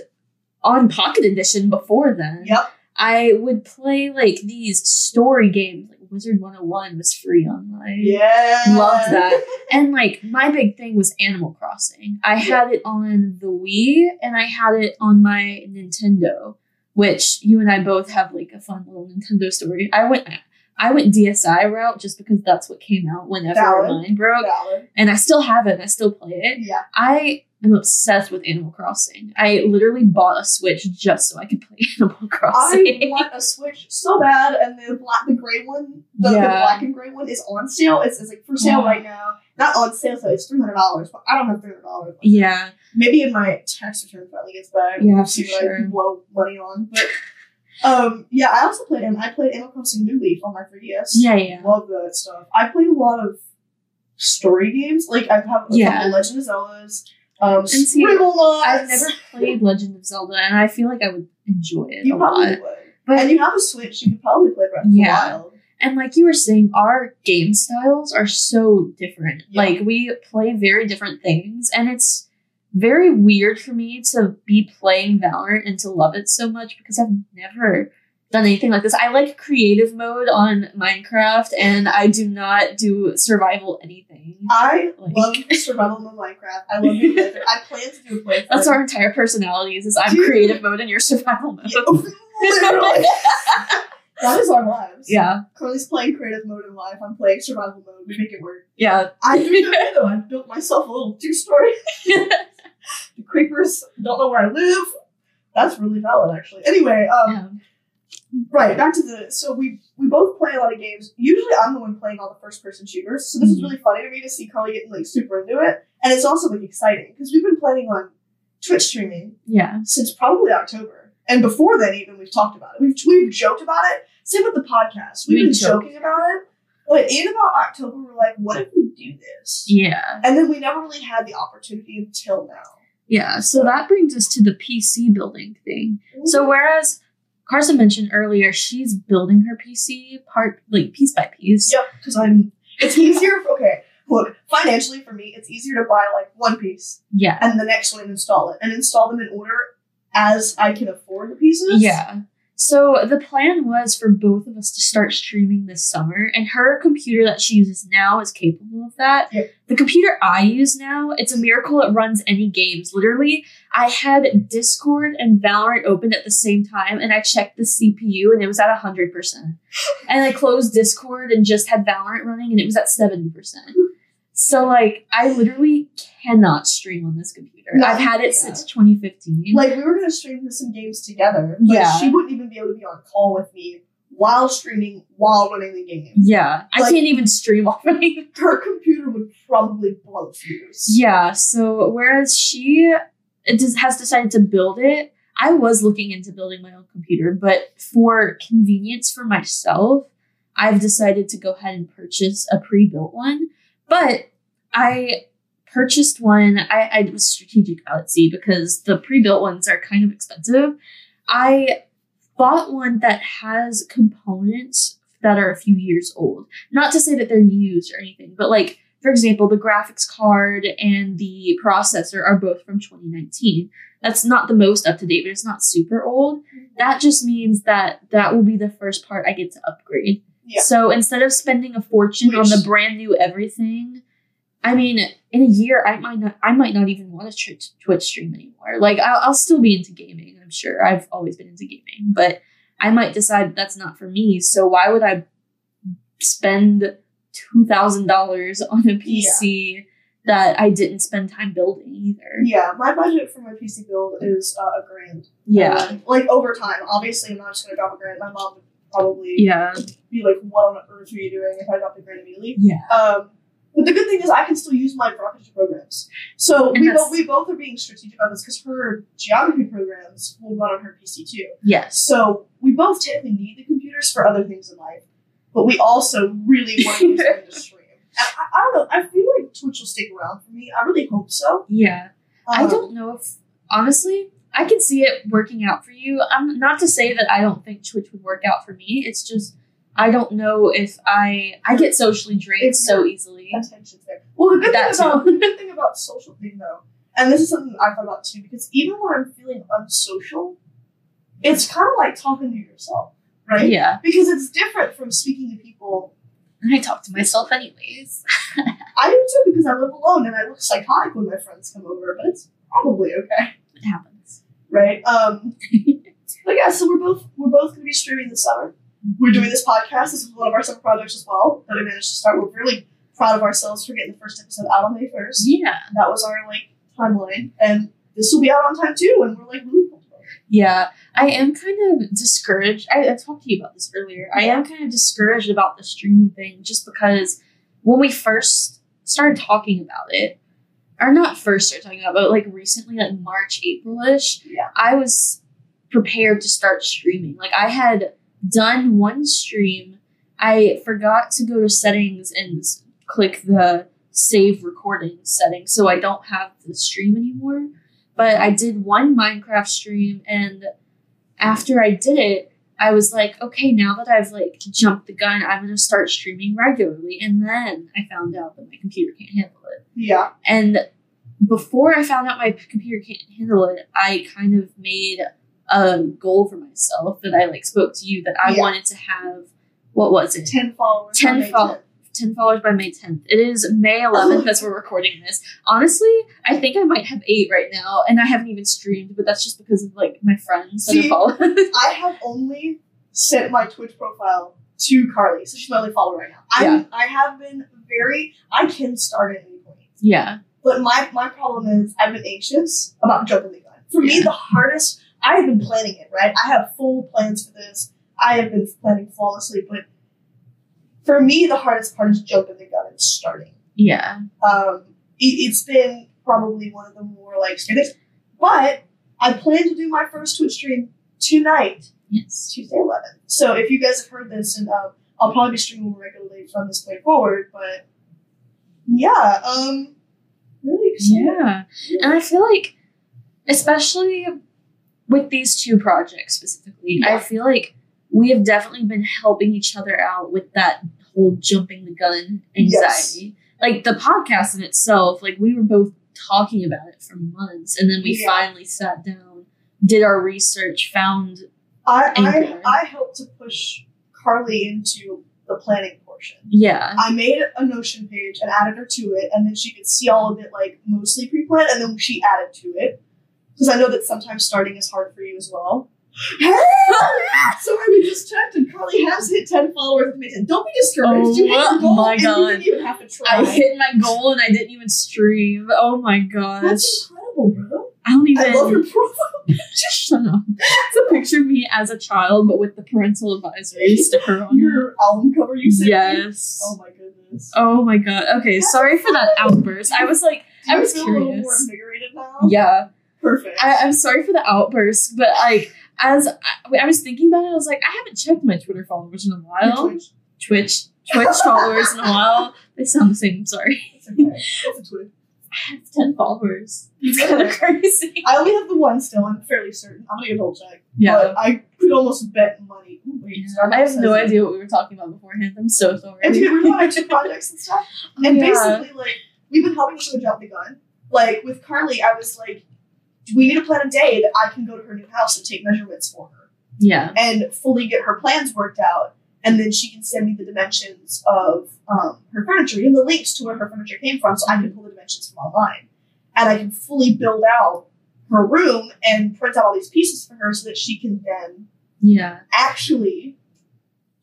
on Pocket Edition before then. Yep. I would play like these story games. Like Wizard 101 was free online. Yeah. Loved that. And like my big thing was Animal Crossing. I had it on the Wii and I had it on my Nintendo, which you and I both have like a fun little Nintendo story. I went I went DSi route just because that's what came out whenever Valid. mine broke. Valid. And I still have it I still play it. Yeah. I am obsessed with Animal Crossing. I literally bought a Switch just so I could play Animal Crossing. I want a Switch so bad, and the black, the gray one, the, the black and gray one is on sale. It's, it's like for sale Yeah. right now. Not on sale, so it's three hundred dollars. But I don't have three hundred dollars. yeah. Maybe in my tax return finally gets back. Yeah, for sure. can blow money on. But um, yeah, I also played. I played Animal Crossing New Leaf on my 3DS. Yeah, yeah. Love that stuff. I played a lot of story games. Like I've had a Yeah. couple Legend of Zeldas. Um, see, I've never played Legend of Zelda, and I feel like I would enjoy it You a probably lot. would. But and you have a Switch. You could probably play Breath of Yeah. the Wild. and like you were saying, our game styles are so different. Yeah. Like we play very different things, and it's very weird for me to be playing Valorant and to love it so much because I've never done anything like this. I like creative mode on Minecraft, and I do not do survival anything. I Like- love survival mode Minecraft. I love playthrough. I plan to do a playthrough. That's our entire personalities. Is I'm Dude. creative mode and you're survival mode. Literally. that is our lives. yeah, Carlie's playing creative mode in life. I'm playing survival mode. We make it work. yeah. I do that though. I built myself a little two story. the creepers don't know where I live. That's really valid, actually. Anyway, um, yeah. right back to the. So we we both play a lot of games. Usually, I'm the one playing all the first person shooters. So this is Mhm. really funny to me to see Carlie getting like super into it, and it's also like exciting because we've been planning on Twitch streaming Yeah. since probably October, and before then even we've talked about it. We've we've joked about it. Same with the podcast. We've We been joke. joking about it. But in about October, we're like, what if we do this? Yeah. And then we never really had the opportunity until now. Yeah. So that brings us to the PC building thing. So whereas Carsyn mentioned earlier, she's building her PC part like piece by piece. Yep, because I'm. It's easier. Okay, look, financially for me, it's easier to buy like one piece Yeah. and the next one and install it, and install them in order as I can afford the pieces. Yeah. So the plan was for both of us to start streaming this summer, and her computer that she uses now is capable of that. Yep. The computer I use now, it's a miracle it runs any games. Literally, I had Discord and Valorant open at the same time, and I checked the CPU and it was at 100%. and I closed Discord and just had Valorant running and it was at 70%. So, like, I literally cannot stream on this computer. No, I've had it yeah. since 2015. Like we were gonna stream some games together, but Yeah. she wouldn't even be able to be on call with me while streaming while running the game. yeah, I can't even stream off of it. Her computer would probably blow fuse. Yeah, so whereas she has decided to build it, I was looking into building my own computer, but for convenience for myself, I've decided to go ahead and purchase a pre-built one. But I purchased one. I, I was strategic about it, because the pre-built ones are kind of expensive. I bought one that has components that are a few years old. Not to say that they're used or anything, but like for example, the graphics card and the processor are both from 2019. That's not the most up to date, but it's not super old. Mm-hmm. That just means that that will be the first part I get to upgrade. Yeah. So instead of spending a fortune on the brand new everything, I mean, in a year I might not, I might not even want to Twitch stream anymore. Like I'll, I'll still be into gaming. I'm sure I've always been into gaming, but I might decide that's not for me. So why would I spend two thousand dollars on a PC that I didn't spend time building either? Yeah, my budget for my PC build is uh, a grand. Yeah, Um, like over time. Obviously, I'm not just gonna drop a grand. My mom would probably yeah, be like, "What on earth are you doing?" If I dropped a grand immediately. yeah. Um, but the good thing is I can still use my geography programs. So And we both we both are being strategic about this because her geography programs will run on her PC too. Yes. So we both technically need the computers for other things in life, but we also really want to use them to stream. And I, I don't know. I feel like Twitch will stick around for me. I really hope so. Yeah. I Um, don't know if honestly, I can see it working out for you. I'm not to say that I don't think Twitch would work out for me. It's just I don't know if I I get socially drained so easily. attention's there. Well, the good That thing about the good thing about social thing though, and this is something I thought about too, because even when I'm feeling unsocial, it's kind of like talking to yourself, right? Yeah. Because it's different from speaking to people. And I talk to myself anyways. I do too because I live alone and I look psychotic when my friends come over, but it's probably okay, It happens. right? Um, but yeah, so we're both we're both gonna be streaming this summer. We're doing this podcast. This is one of our summer projects as well that we managed to start. We're really proud of ourselves for getting the first episode out on May first. Yeah. That was our like timeline, and this will be out on time too. And we're like really pumped about. Yeah. I am kind of discouraged. I, I talked to you about this earlier. I am kind of discouraged about the streaming thing just because when we first started talking about it, or not first started talking about it, but like recently, like March, April ish, Yeah. I was prepared to start streaming. Like I had done one stream. I forgot to go to settings and click the save recording setting so I don't have the stream anymore. But I did one Minecraft stream and after I did it, I was like, okay, now that I've like jumped the gun, I'm gonna start streaming regularly. And then I found out that my computer can't handle it. Yeah, And before I found out my computer can't handle it, I kind of made a goal for myself that I like spoke to you that I Yeah. wanted to have. What was it? ten followers. 10 on May fol- 10th. 10 followers by May 10th. It is May 11th as we're recording this. Honestly, I think I might have eight right now, and I haven't even streamed, but that's just because of like my friends that See? I have only sent my Twitch profile to Carlie, so she's my only follower right now. I'm, I have been very. I can start at any point, yeah. but my my problem is I've been anxious about jumping the gun. For me, the hardest. I have been planning it. Right, I have full plans for this. I have been planning flawlessly, but for me, the hardest part is jumping the gun and starting. Yeah. um, it, it's been probably one of the more like scary. But I plan to do my first Twitch stream tonight, Yes. Tuesday 11. So if you guys have heard this, and um, I'll probably be streaming more regularly from this point forward. But yeah, um, really excited. Yeah. And I feel like, especially with these two projects specifically, Yeah. I feel like we have definitely been helping each other out with that whole jumping the gun anxiety. Like the podcast in itself, like we were both talking about it for months, and then we Yeah. finally sat down, did our research, found I, Anchor. I I helped to push Carlie into the planning portion. Yeah. I made a Notion page and added her to it, and then she could see all of it like mostly pre-planned, and then she added to it because I know that sometimes starting is hard for you as well. Sorry, we just checked, and Carlie has hit ten followers. Amazing. Don't be discouraged. Oh you hit your Oh goal, my and you didn't even have to try. I hit my goal and I didn't even stream. Oh my gosh. That's incredible, bro. I don't even. I love your profile. Just shut up. It's a picture me as a child, but with the parental advisory sticker on. Your album cover you me. Yes. Oh my goodness. Oh my god. Okay, sorry for that outburst. I was like, I was feel a little more curious. invigorated now? Yeah, Perfect. I, I'm sorry for the outburst, but like, as I, I was thinking about it, I was like, I haven't checked my Twitter followers in a while. Twitch. Twitch, Twitch followers in a while. They sound the same. I'm sorry. It's okay. It's a Twitch. I have ten followers. It's kind of crazy. I only have the one still. I'm fairly certain. I'm gonna get a double check. Yeah. But I could almost bet money. Ooh, wait, I have no idea what we were talking about beforehand. I'm so sorry. And rid of two projects and stuff. Oh, and Yeah. basically, like, we've been helping each other jump the gun. Like, with Carlie, I was like, we need to plan a day that I can go to her new house and take measurements for her Yeah. and fully get her plans worked out. And then she can send me the dimensions of um, her furniture and the links to where her furniture came from so I can pull the dimensions from online. And I can fully build out her room and print out all these pieces for her so that she can then Yeah. actually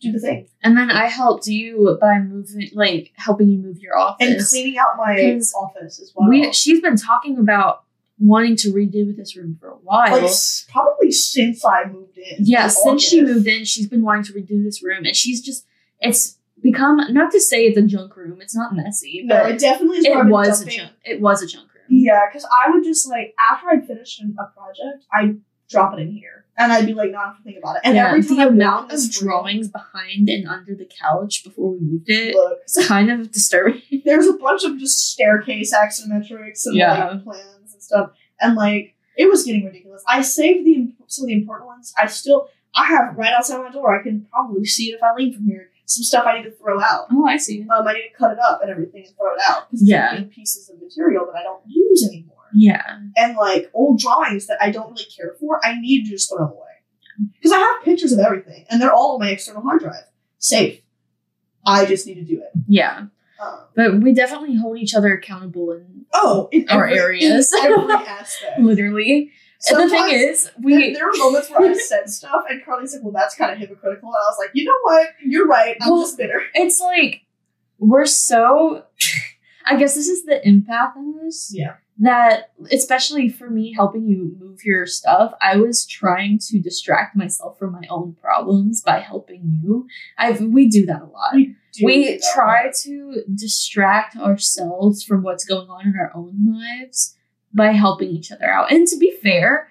do the thing. And then I helped you by moving, like helping you move your office And cleaning out my office as well. we, she's been talking about wanting to redo this room for a while. like probably since I moved in. yeah, in since she moved in, she's been wanting to redo this room, and she's just it's become not to say it's a junk room. It's not mm. messy, No, but it definitely is it where I've been was a junk. It was a junk room. Yeah, because I would just like after I'd finished a project, I'd drop it in here, and I'd be like, not have to think about it. And yeah, every time the I amount of this room, drawings behind and under the couch before we moved it, Look, it's kind of disturbing. there's a bunch of just staircase axonometrics and Yeah. like plans and stuff, and like it was getting ridiculous. I saved the some of the important ones. I still I have right outside my door. I can probably see it if I lean from here. Some stuff I need to throw out. oh, I see. Um, I need to cut it up and everything and throw it out because Yeah. it's big pieces of material that I don't use anymore. Yeah, And like old drawings that I don't really care for, I need to just throw them away because I have pictures of everything and they're all on my external hard drive, safe. I just need to do it. yeah. But we definitely hold each other accountable in oh, in Our every, areas. in every aspect. literally. and the thing Sometimes is, There, we there were moments where I said stuff, and Carlie's like, "Well, that's kind of hypocritical," and I was like, "You know what? You're right. I'm Well, just bitter." it's like we're so I guess this is the empath in us. Yeah. That especially for me helping you move your stuff, I was trying to distract myself from my own problems by helping you. I we do that a lot. We we try to distract ourselves from what's going on in our own lives by helping each other out. And to be fair,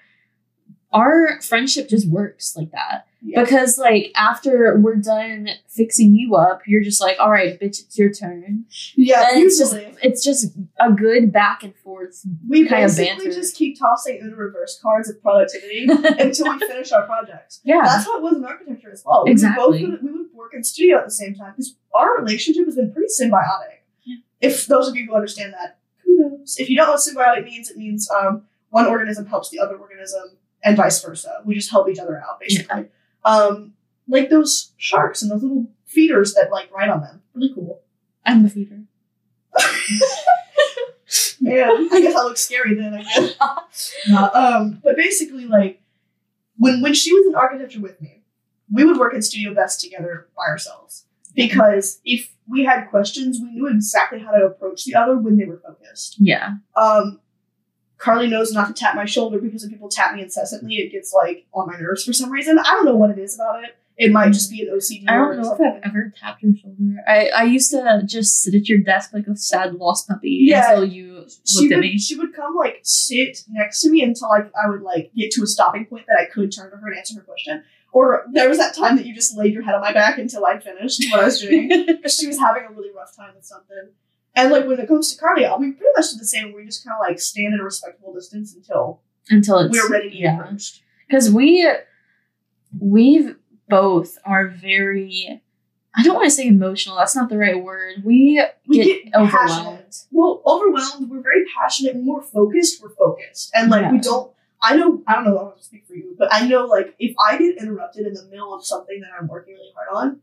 our friendship just works like that. Yeah. Because like after we're done fixing you up, you're just like, all right, bitch, it's your turn. yeah, and it's just it's just a good back and forth. we kind of basically just keep tossing Uno reverse cards of productivity until we finish our projects. yeah. That's how it was in architecture as well. We Exactly. Would both, we would work in studio at the same time because our relationship has been pretty symbiotic. Yeah. If those of you who understand that, kudos. If you don't know what symbiotic means, it means um, one organism helps the other organism and vice versa. We just help each other out, basically. Um, like those sharks and those little feeders that like ride on them. Really cool. I'm the feeder. Man, I guess I look scary then. I guess. Um, but basically, like when when she was in architecture with me, we would work in studio best together by ourselves because if we had questions, we knew exactly how to approach the other when they were focused. Yeah. Um, Carlie knows not to tap my shoulder because if people tap me incessantly, it gets like on my nerves for some reason. I don't know what it is about it. It might just be an OCD. I don't know if. I've ever tapped your shoulder. I, I used to just sit at your desk like a sad lost puppy Yeah. until you she looked at would, me. she would come like sit next to me until like I would like get to a stopping point that I could turn to her and answer her question. Or there was that time that you just laid your head on my back until I finished what I was doing because she was having a really rough time with something. And like when it comes to cardio, we pretty much do the same. We just kind of like stand at a respectable distance until until it's we're ready to yeah. get approached. because we we both are very i don't want to say emotional that's not the right word we, We get, get overwhelmed passionate. Well, overwhelmed, we're very passionate. When we're focused, we're focused, and like we don't I know I don't know I don't speak for you, but I know like if I get interrupted in the middle of something that I'm working really hard on,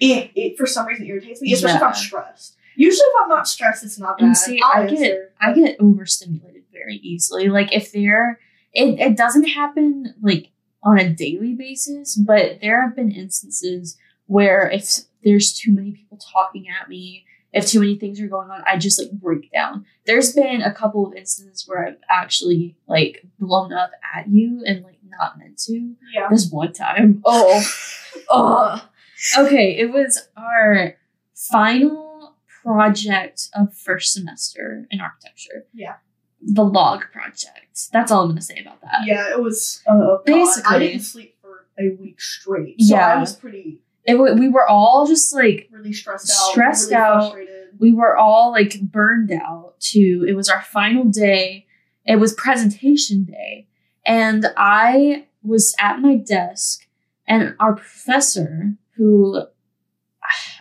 it it for some reason irritates me, especially if I'm stressed. Usually if I'm not stressed, it's not bad. And see, I get answer. I get overstimulated very easily. Like if there, it it doesn't happen like on a daily basis, but there have been instances where if there's too many people talking at me, if too many things are going on, I just like break down. There's been a couple of instances where I've actually like blown up at you and like not meant to. yeah. This one time, oh, oh, okay, it was our final project of first semester in architecture. Yeah. The log project. That's all I'm gonna say about that. Yeah, it was uh, God, I didn't sleep for a week straight. So Yeah. I was pretty It wa- we were all just like really stressed out. Stressed really out. We were all like burned out too. It was our final day. It was presentation day. And I was at my desk and our professor who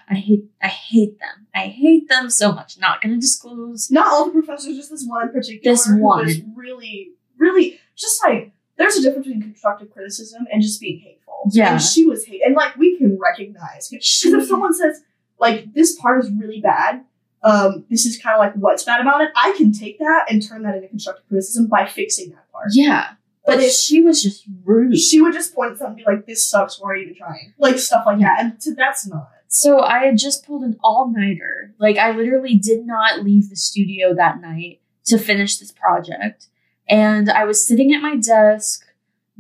I hate I hate them. I hate them so much. Not gonna disclose. Not all the professors, just this one in particular. This one. was really, really just like there's a difference between constructive criticism and just being hateful. Yeah. And she was hate and like we can recognize because if someone says like this part is really bad, um, this is kind of like what's bad about it, I can take that and turn that into constructive criticism by fixing that part. Yeah. But But if- she was just rude. She would just point at something and be like, "This sucks. Why are you even trying?" Like stuff like that, and to, that's not. So I had just pulled an all nighter. Like I literally did not leave the studio that night to finish this project. And I was sitting at my desk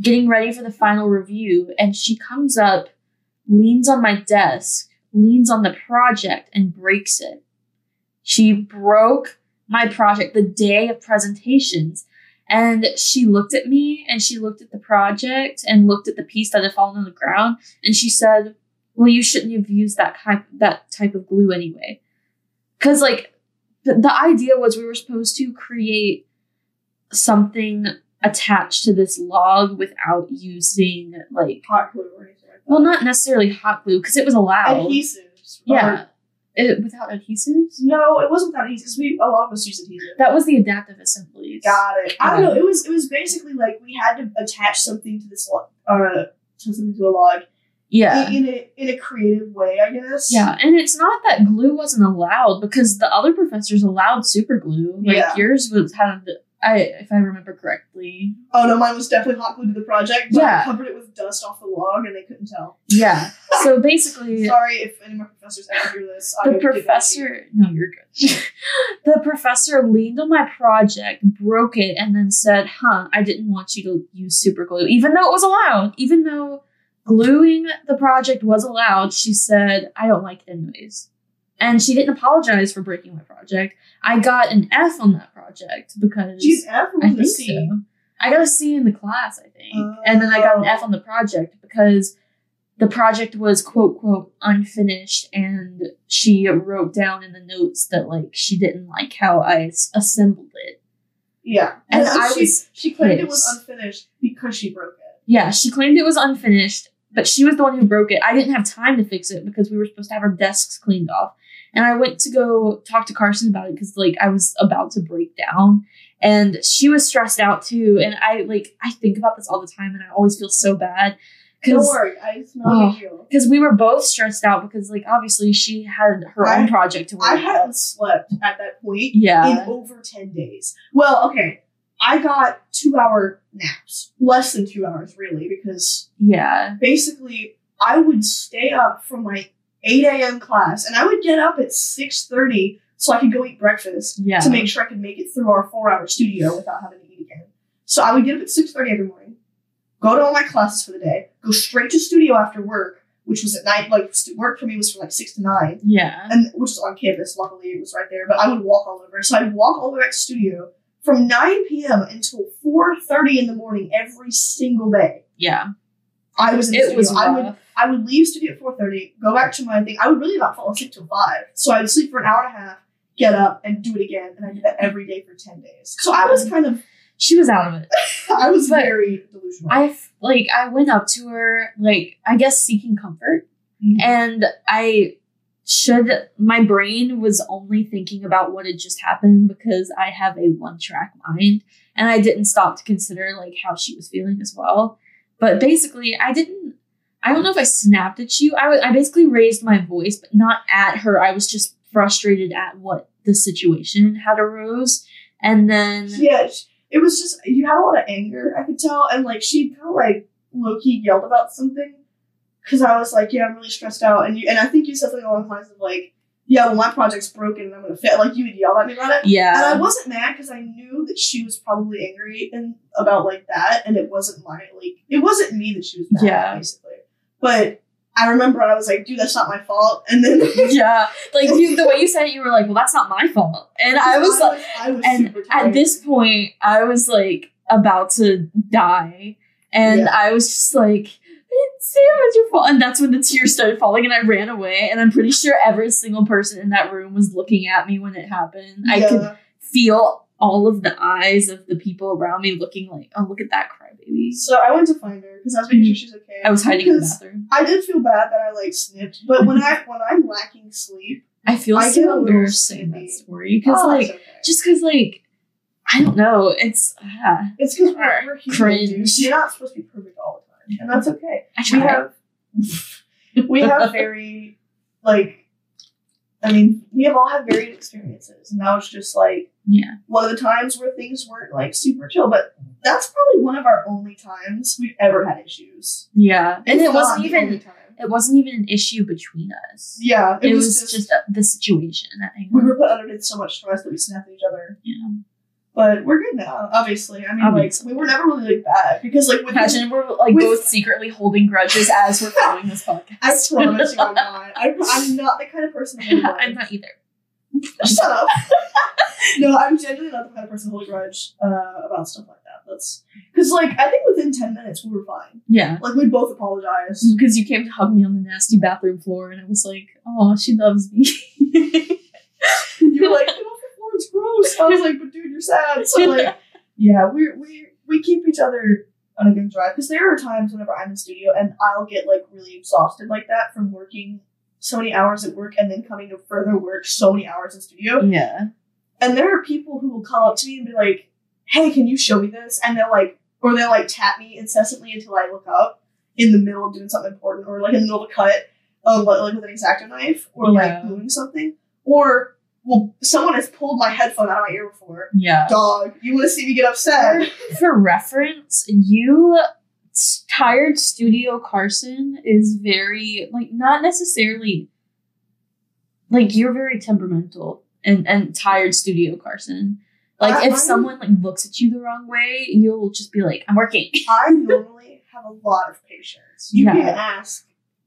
getting ready for the final review and she comes up, leans on my desk, leans on the project and breaks it. She broke my project the day of presentations. And she looked at me and she looked at the project and looked at the piece that had fallen on the ground and she said, well, you shouldn't have used that type that type of glue anyway. Because like the, the idea was we were supposed to create something attached to this log without using like Hot glue or anything like well not necessarily hot glue because it was allowed. adhesives. yeah. It, without adhesives? no, it wasn't without adhesive because we a lot of us use adhesive. That was the adaptive assemblies. Got it. I don't know. It was it was basically like we had to attach something to this log, uh, to something to a log Yeah. in, in a in a creative way, I guess. Yeah, and it's not that glue wasn't allowed because the other professors allowed super glue. Like Yeah. yours was had I if I remember correctly. Oh no, mine was definitely hot glued to the project. But Yeah. I covered it with dust off the log, and they couldn't tell. Yeah. So basically Sorry if any of my professors ever hear this. The would get back to you. professor no you're good the professor leaned on my project broke it and then said huh i didn't want you to use super glue even though it was allowed even though gluing the project was allowed she said i don't like it anyways and she didn't apologize for breaking my project i got an f on that project because She's F I think C? so. I got a C in the class, I think. and then I got an F on the project because the project was quote quote unfinished and she wrote down in the notes that like she didn't like how I s- assembled it. Yeah, And and, I she, was she claimed it was unfinished because she broke it. Yeah, she claimed it was unfinished, but she was the one who broke it. I didn't have time to fix it because we were supposed to have our desks cleaned off. And I went to go talk to Carsyn about it because like I was about to break down and she was stressed out too. And I like I think about this all the time and I always feel so bad Don't worry, I, not Oh. deal. because we were both stressed out because like obviously she had her I- own project to work on. I hadn't slept at that point Yeah. in over 10 days. Well, okay, I got two hour naps. Less than two hours, really, because Yeah. basically I would stay up from my 8 a.m. class and I would get up at 6.30 so I could go eat breakfast Yeah. to make sure I could make it through our four hour studio without having to eat again. So I would get up at 6.30 every morning, go to all my classes for the day, go straight to studio after work, which was at night, like work for me was from like 6 to 9, yeah. and which was on campus. Luckily, it was right there. But I would walk all over. So I'd walk all the way back to studio from 9 p.m. until 4:30 in the morning every single day. Yeah. I was in It studio. was I would. I would leave studio at 4:30, go back to my thing. I would really not fall asleep till five. So I would sleep for an hour and a half, get up, and do it again. And I did that every day for 10 days. So I was kind of She was out of it. I was But very delusional. I like I went up to her like I guess seeking comfort Mhm. and I should my brain was only thinking about what had just happened because I have a one track mind and I didn't stop to consider like how she was feeling as well. But basically, I didn't. I don't know if I snapped at you. I wa- I basically raised my voice, but not at her. I was just frustrated at what the situation had arose, and then Yeah, it was just you had a lot of anger. I could tell, and like she kind of like low key yelled about something because I was like, yeah, I'm really stressed out, and you and I think you said something along the lines of like, yeah, well, my project's broken, and I'm gonna fail. Like you would yell at me about it. Yeah, and I wasn't mad because I knew that she was probably angry and about like that, and it wasn't my like it wasn't me that she was mad Yeah. at, basically. But I remember I was like, dude, that's not my fault. And then yeah. Like you, the way you said it, you were like, "Well, that's not my fault," and I was like. I was and at this point i was like about to die and Yeah. i was just like Sam, it's your fault. And that's when the tears started falling, and I ran away. And I'm pretty sure every single person in that room was looking at me when it happened. I could feel all of the eyes of the people around me looking like, oh, look at that crybaby. So I went to find her because I was making sure she's okay. I was hiding in the bathroom. I did feel bad that I like snipped, but when I when I'm lacking sleep, I feel I so embarrassed saying that story because, oh, like, okay. just because, like, I don't know, it's ah, it's because we're, we're human, Cringe. dude. You're not supposed to be perfect all the time, and that's okay. We have we have very like I mean, we have all had varied experiences, and that was just like yeah, one of the times where things weren't like super chill. But that's probably one of our only times we've ever had issues. yeah, and It's it wasn't even it wasn't even an issue between us. Yeah, It, was, just, uh, the situation. Think. we were put under so much stress that we snapped at each other. Yeah. But we're good now, obviously. I mean, Obviously. like we were never really like bad because like with Imagine we're like with- both secretly holding grudges as we're filming this podcast. I promise you, I'm not. I, I'm not the kind of person. I'm not either. Shut up. no, I'm genuinely not the kind of person to hold a grudge uh, about stuff like that. That's because, like, I think within ten minutes we were fine. Yeah. Like, we both apologized. Because you came to hug me on the nasty bathroom floor, and I was like, "Oh, she loves me." You were like, "Get off the floor. I was like, "But dude, you're sad." So like, yeah, we we we keep each other on a good drive because there are times whenever I'm in studio and I'll get like really exhausted like that from working so many hours at work and then coming to further work so many hours in studio. yeah. And there are people who will come up to me and be like, "Hey, can you show me this?" And they'll like, or they'll like tap me incessantly until I look up in the middle of doing something important, or like in the middle of a cut, um, like, like with an X-Acto knife, or Yeah. like doing something, or well, someone has pulled my headphone out of my ear before. Yeah. Dog, you want to see me get upset? For reference, you tired studio Carsyn is very like not necessarily like you're very temperamental and and tired studio Carsyn. Like I- if I'm- someone like looks at you the wrong way, you'll just be like, "I'm working." I normally have a lot of patience. You Yeah. can ask.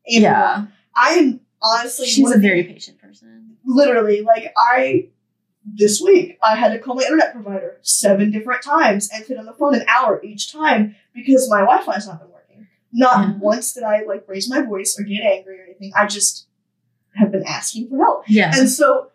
Anyone. Yeah, I am honestly she's a the- very patient person. literally like I this week I had to call my internet provider seven different times and sit on the phone an hour each time because my Wi-Fi has not been working. Not Yeah. once did I like raise my voice or get angry or anything. I just have been asking for help. Yeah, And so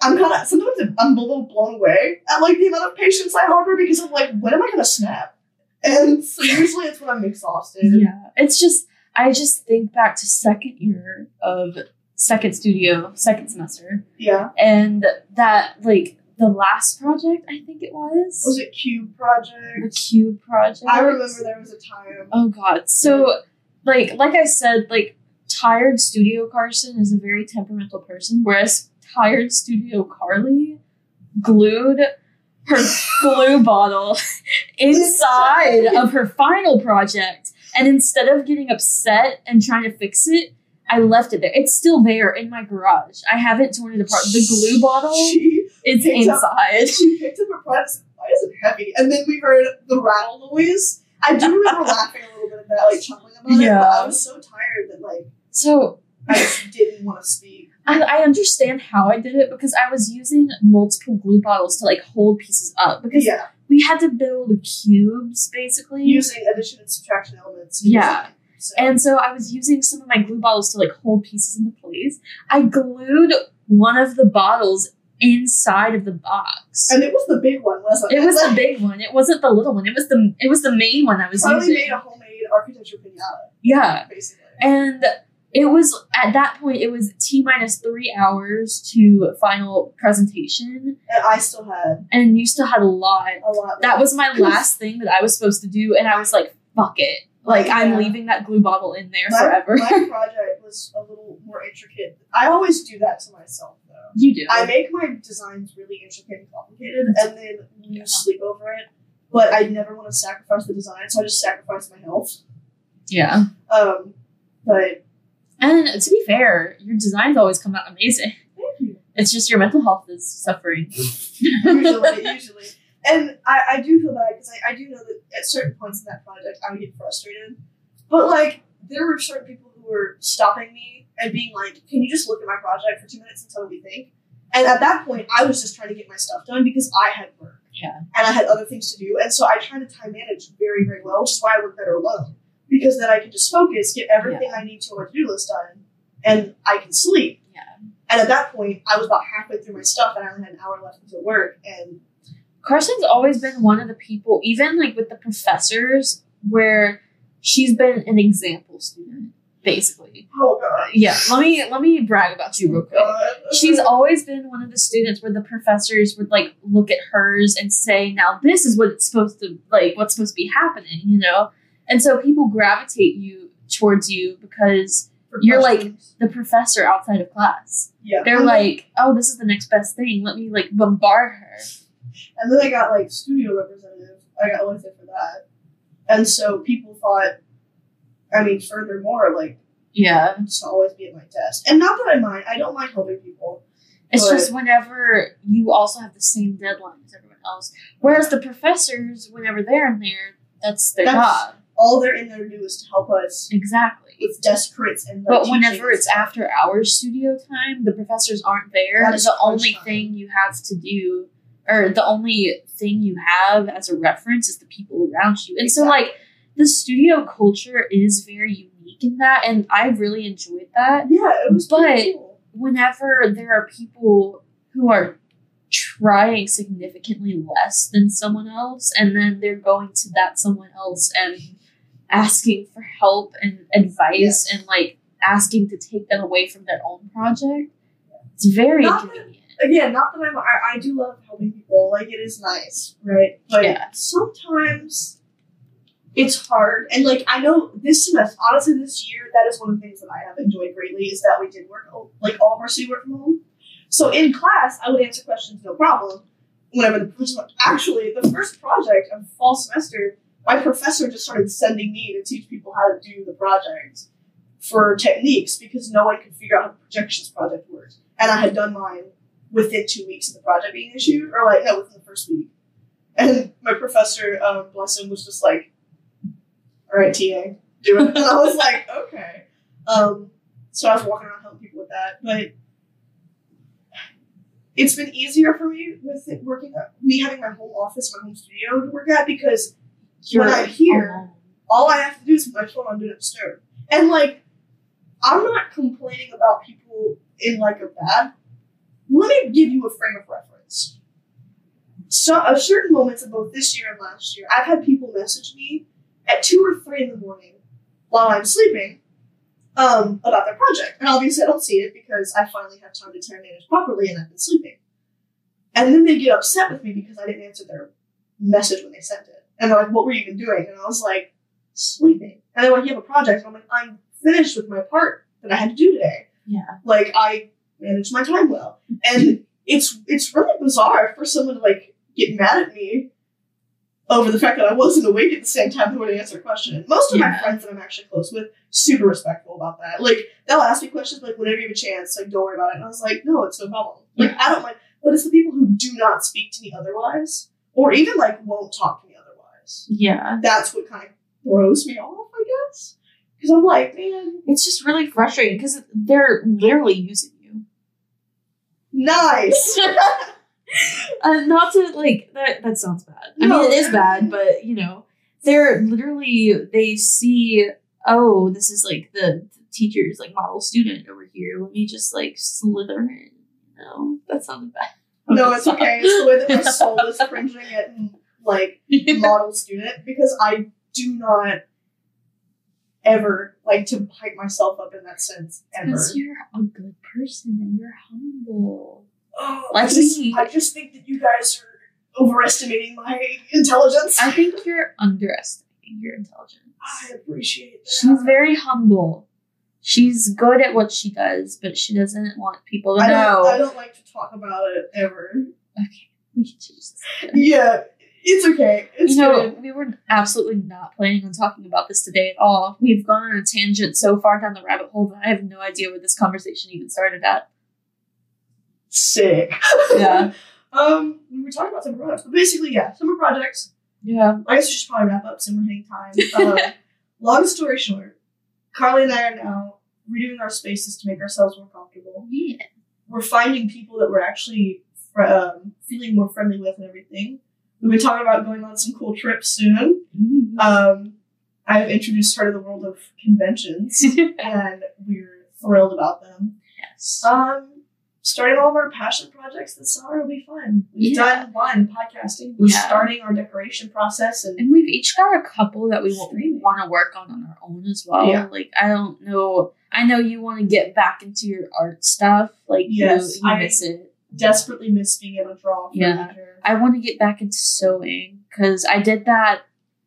I'm kind of sometimes I'm a little blown away at like the amount of patience I harbor because I'm like, when am I gonna snap? And so usually it's when I'm exhausted. yeah. It's just I just think back to second year of second studio, second semester, Yeah. and that like the last project I think it was Was it Cube Project? the cube project. I remember there was a time. Oh god. So like like I said, like tired studio Carsyn is a very temperamental person, whereas tired studio Carlie glued her glue bottle inside of her final project. And instead of getting upset and trying to fix it, I left it there. It's still there in my garage. I haven't torn it apart. The glue bottle She is picked up- inside. she picked up a said, Why is it heavy? And then we heard the rattle noise. I do remember laughing a little bit at that, like chuckling about it. But Yeah. I was so tired that like So I just didn't want to speak. I, I understand how I did it because I was using multiple glue bottles to like hold pieces up because Yeah, we had to build cubes basically. using addition and subtraction elements. Yeah. So. and so I was using some of my glue bottles to like hold pieces into place. I glued one of the bottles inside of the box. and it was the big one, wasn't it? it was the big one. It wasn't the little one. It was the it was the main one I was Probably using. made a homemade architecture pinata, yeah. basically. And it was at that point it was t minus three hours to final presentation And I still had and you still had a lot a lot. that was my last thing that i was supposed to do and i was like fuck it like i'm leaving that glue bottle in there my, forever my project was a little more intricate. I always do that to myself though. you do I make my designs really intricate and complicated, and then lose Yeah. sleep over it. But I never want to sacrifice the design, so I just sacrifice my health. yeah Um, but and to be fair your designs always come out amazing thank you. it's just your mental health is suffering usually, usually. And I, I do feel bad because I, I do know that at certain points in that project I would get frustrated. But like there were certain people who were stopping me and being like, Can you just look at my project for two minutes and tell me what you think? And at that point I was just trying to get my stuff done because I had work. Yeah. And I had other things to do. And so I try to time manage very, very well, which is why I work better alone. Because then I can just focus, get everything I need to on my to do list done, and I can sleep. Yeah. And at that point, I was about halfway through my stuff and I only had an hour left until work. And Carsyn's always been one of the people, even like with the professors, where she's been an example student, basically. oh god. Yeah, let me let me brag about you real quick. Oh, god. She's always been one of the students where the professors would like look at hers and say, "Now this is what it's supposed to like, what's supposed to be happening," you know. And so people gravitate you towards you because you're like- the professor outside of class. yeah. They're And then- like, "Oh, this is the next best thing. Let me like bombard her." and then I got like studio representative. I got elected for that, and so people thought. I mean, furthermore, like Yeah. just always be at my desk, and not that I mind. I don't mind helping people. It's just whenever you also have the same deadline as everyone else. Whereas the professors, whenever they're in there, that's their That's- job. All they're in there to do is to help us Exactly. with desk crits and. But whenever it's stuff. after hours studio time, the professors aren't there. That is the only time. thing you have to do, or the only thing you have as a reference is the people around you. And so, like, the studio culture is very unique in that, and I really enjoyed that. yeah, it was but- cool. whenever there are people who are trying significantly less than someone else and then they're going to that someone else and asking for help and advice and like asking to take them away from their own project it's very Not that- inconvenient again, not that I'm, I, I do love helping people. Like, it is nice, right? But Yeah. sometimes it's hard. And, like, I know this semester, honestly, this year, that is one of the things that I have enjoyed greatly is that we did work, oh, like, all of our students work from home. So in class, I would answer questions no problem. Whenever the person, actually, the first project of fall semester, my professor just started sending me to teach people how to do the project for techniques because no one could figure out how the projections project worked. And I had done mine within two weeks of the project being issued, or like no, within the first week. And my professor, um, bless him, was just like, "All right, TA, do it." And I was like, "Okay." Um, so I was walking around helping people with that, but it's been easier for me with it working me having my home office, my home studio to work at because when I'm here, all I have to do is put my phone on Do Not Disturb. And like, I'm not complaining about people in like a bad. Let me give you a frame of reference. So, at certain moments of both this year and last year, I've had people message me at two or three in the morning while I'm sleeping um, about their project. And obviously, I don't see it because I finally have time to time manage properly and I've been sleeping. And then they get upset with me because I didn't answer their message when they sent it. And they're like, What were you even doing? And I was like, Sleeping. And they're like, You have a project. And I'm like, I'm finished with my part that I had to do today. yeah Like, I managed my time well. And it's it's really bizarre for someone to like get mad at me over the fact that I wasn't awake at the same time they would answer a question. Most of my friends that I'm actually close with, super respectful about that. Like they'll ask me questions like whenever you have a chance, like don't worry about it. And I was like, no, it's no problem. Like I don't mind. But it's the people who do not speak to me otherwise, or even like won't talk to me yeah That's what kind of throws me off, I guess. Because I'm like, man, it's just really frustrating because they're literally using you nice. uh, not to like that. That sounds bad. I mean, it is bad, but you know, they're literally they see. Oh, this is like the teacher's like model student over here. Let me just like slither in. No, that sounded bad. no, it's okay. It's the way that my soul is cringing at like model student because I do not. ever like to hype myself up in that sense ever. Because you're a good person and you're humble. Oh, Like I just, me. I just think that you guys are overestimating my intelligence. I think you're underestimating your intelligence. I appreciate that. She's very humble. She's good at what she does, but she doesn't want people to I know. don't, I don't like to talk about it ever. Okay, we can change this. Yeah, it's okay. It's you know, good. we were absolutely not planning on talking about this today at all. We've gone on a tangent so far down the rabbit hole that I have no idea where this conversation even started at. Sick. Yeah. um, we were talking about summer projects, but basically, yeah, summer projects. Yeah. I guess we should probably wrap up since we're time. Uh, long story short, Carlie and I are now redoing our spaces to make ourselves more comfortable. Yeah. We're finding people that we're actually fr- um, feeling more friendly with and everything. We've been talking about going on some cool trips soon. Um, I've introduced her to the world of conventions, and we're thrilled about them. yes. Um, starting all of our passion projects this summer will be fun. We've Yeah. done one podcasting. We're Yeah. starting our decoration process, and And we've each got a couple that we want to work on on our own as well. Yeah. Like I don't know. I know you want to get back into your art stuff. Like you- Yes, you, I- miss it. Desperately miss being able to draw. For Yeah. leisure. I want to get back into sewing because I did that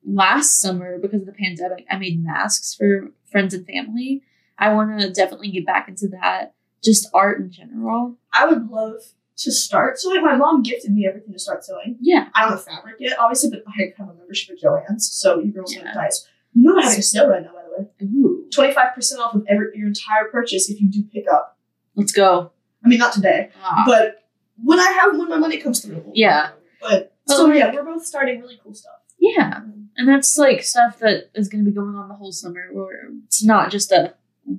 last summer because of the pandemic. I made masks for friends and family. I want to definitely get back into that. Just art in general. I would love to start sewing. My mom gifted me everything to start sewing. Yeah. I don't have fabric yet, obviously, but I have a membership at Joann's, so you girls Yeah. get dice. You know they're having a sale right now, by the way. Ooh. Twenty five percent off of every your entire purchase if you do pick up. Let's go. I mean, not today, Ah. but when I have when my money comes through. Yeah. But so yeah, we're both starting really cool stuff. yeah. And that's like stuff that is going to be going on the whole summer where it's not just a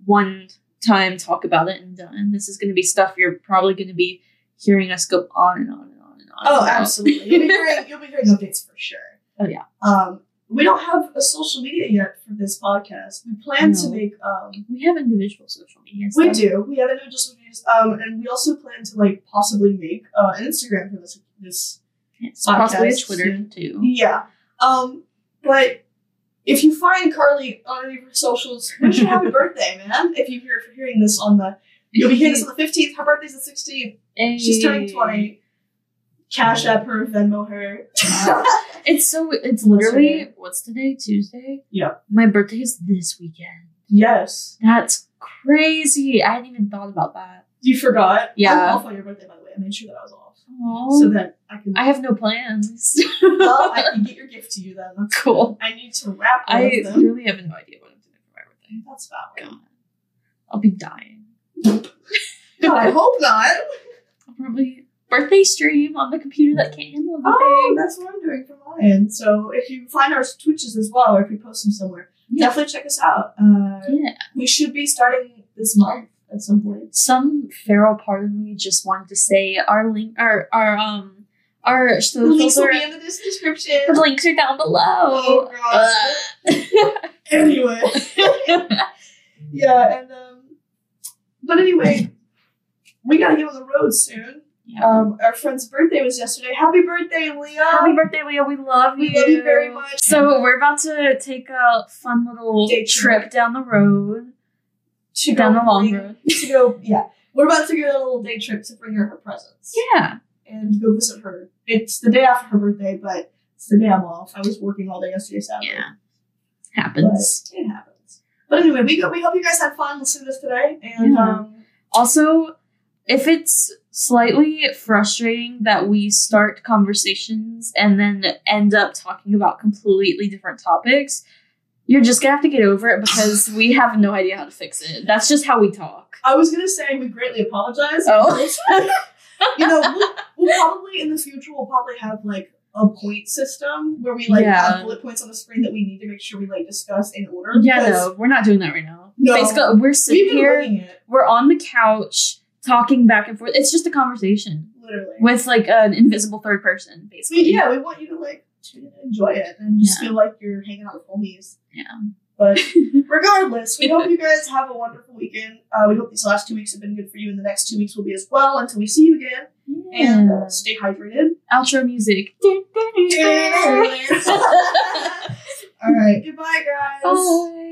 one time talk about it and done. This is going to be stuff you're probably going to be hearing us go on and on and on and on. Oh, about. absolutely. You'll be hearing you'll be hearing updates for sure. Oh, yeah. Um, we don't have a social media yet for this podcast. We plan to make um we have individual social media. we stuff. do. We have individual social medias. Um and we also plan to like possibly make uh an Instagram for this this Yes, possibly a Twitter too. Yeah. Um but if you find Carlie on any of her socials, wish her happy birthday, man. If you hear if you're hearing this on the you'll be hearing this on the fifteenth, her birthday's the sixteenth. She's turning twenty. Cash app her, Venmo her. It's so it's literally what's today? Tuesday? Yeah. My birthday is this weekend. yes. That's crazy. I hadn't even thought about that. You forgot? Yeah. I'm off on your birthday, by the way. I made sure that I was off. Aww. So that I can. I have no plans. well, I can get your gift to you then. That's Cool. I need to wrap I really have no idea what I'm doing for my birthday. That's valid. God. I'll be dying. God, I hope not. I'll probably birthday stream on the computer that can't handle Oh, everything. that's what I'm doing for mine. So if you find our Twitches as well, or if we post them somewhere, Yeah. definitely check us out. Uh, yeah. we should be starting this month at some point. Some feral part of me just wanted to say our link our our um our The socials links will are be in the description. the links are down below. Oh, God. Anyway. Yeah, and um, but anyway, we gotta get on the road soon. Yeah. Um, our friend's birthday was yesterday. Happy birthday, Leah! Happy birthday, Leah. We love We you. love you very much. So we're about to take a fun little Day trip trip. down the road. to down the long bring- road. To go, yeah. We're about to go on a little day trip to bring her her presents Yeah. and go visit her. It's the day after her birthday, but it's the day I'm off. I was working all day yesterday, Saturday. Yeah. but Happens. it happens. But anyway, we go. We hope you guys had fun listening to this today, and Yeah. um, Also, if it's slightly frustrating that we start conversations and then end up talking about completely different topics, you're just gonna have to get over it because we have no idea how to fix it. That's just how we talk. I was gonna say we greatly apologize. Oh. you know, we'll, we'll probably in the future we'll probably have like a point system where we like Yeah. have bullet points on the screen that we need to make sure we like discuss in order. Yeah, no, we're not doing that right now. No. Basically, we're sitting here, we're on the couch talking back and forth. It's just a conversation literally. with like an invisible third person, basically. we, yeah, we want you to like enjoy it and just Yeah. feel like you're hanging out with homies. Yeah. But regardless, we hope you guys have a wonderful weekend. Uh, we hope these last two weeks have been good for you, and the next two weeks will be as well until we see you again. And uh, stay hydrated. Outro music. All right, goodbye, guys. Bye.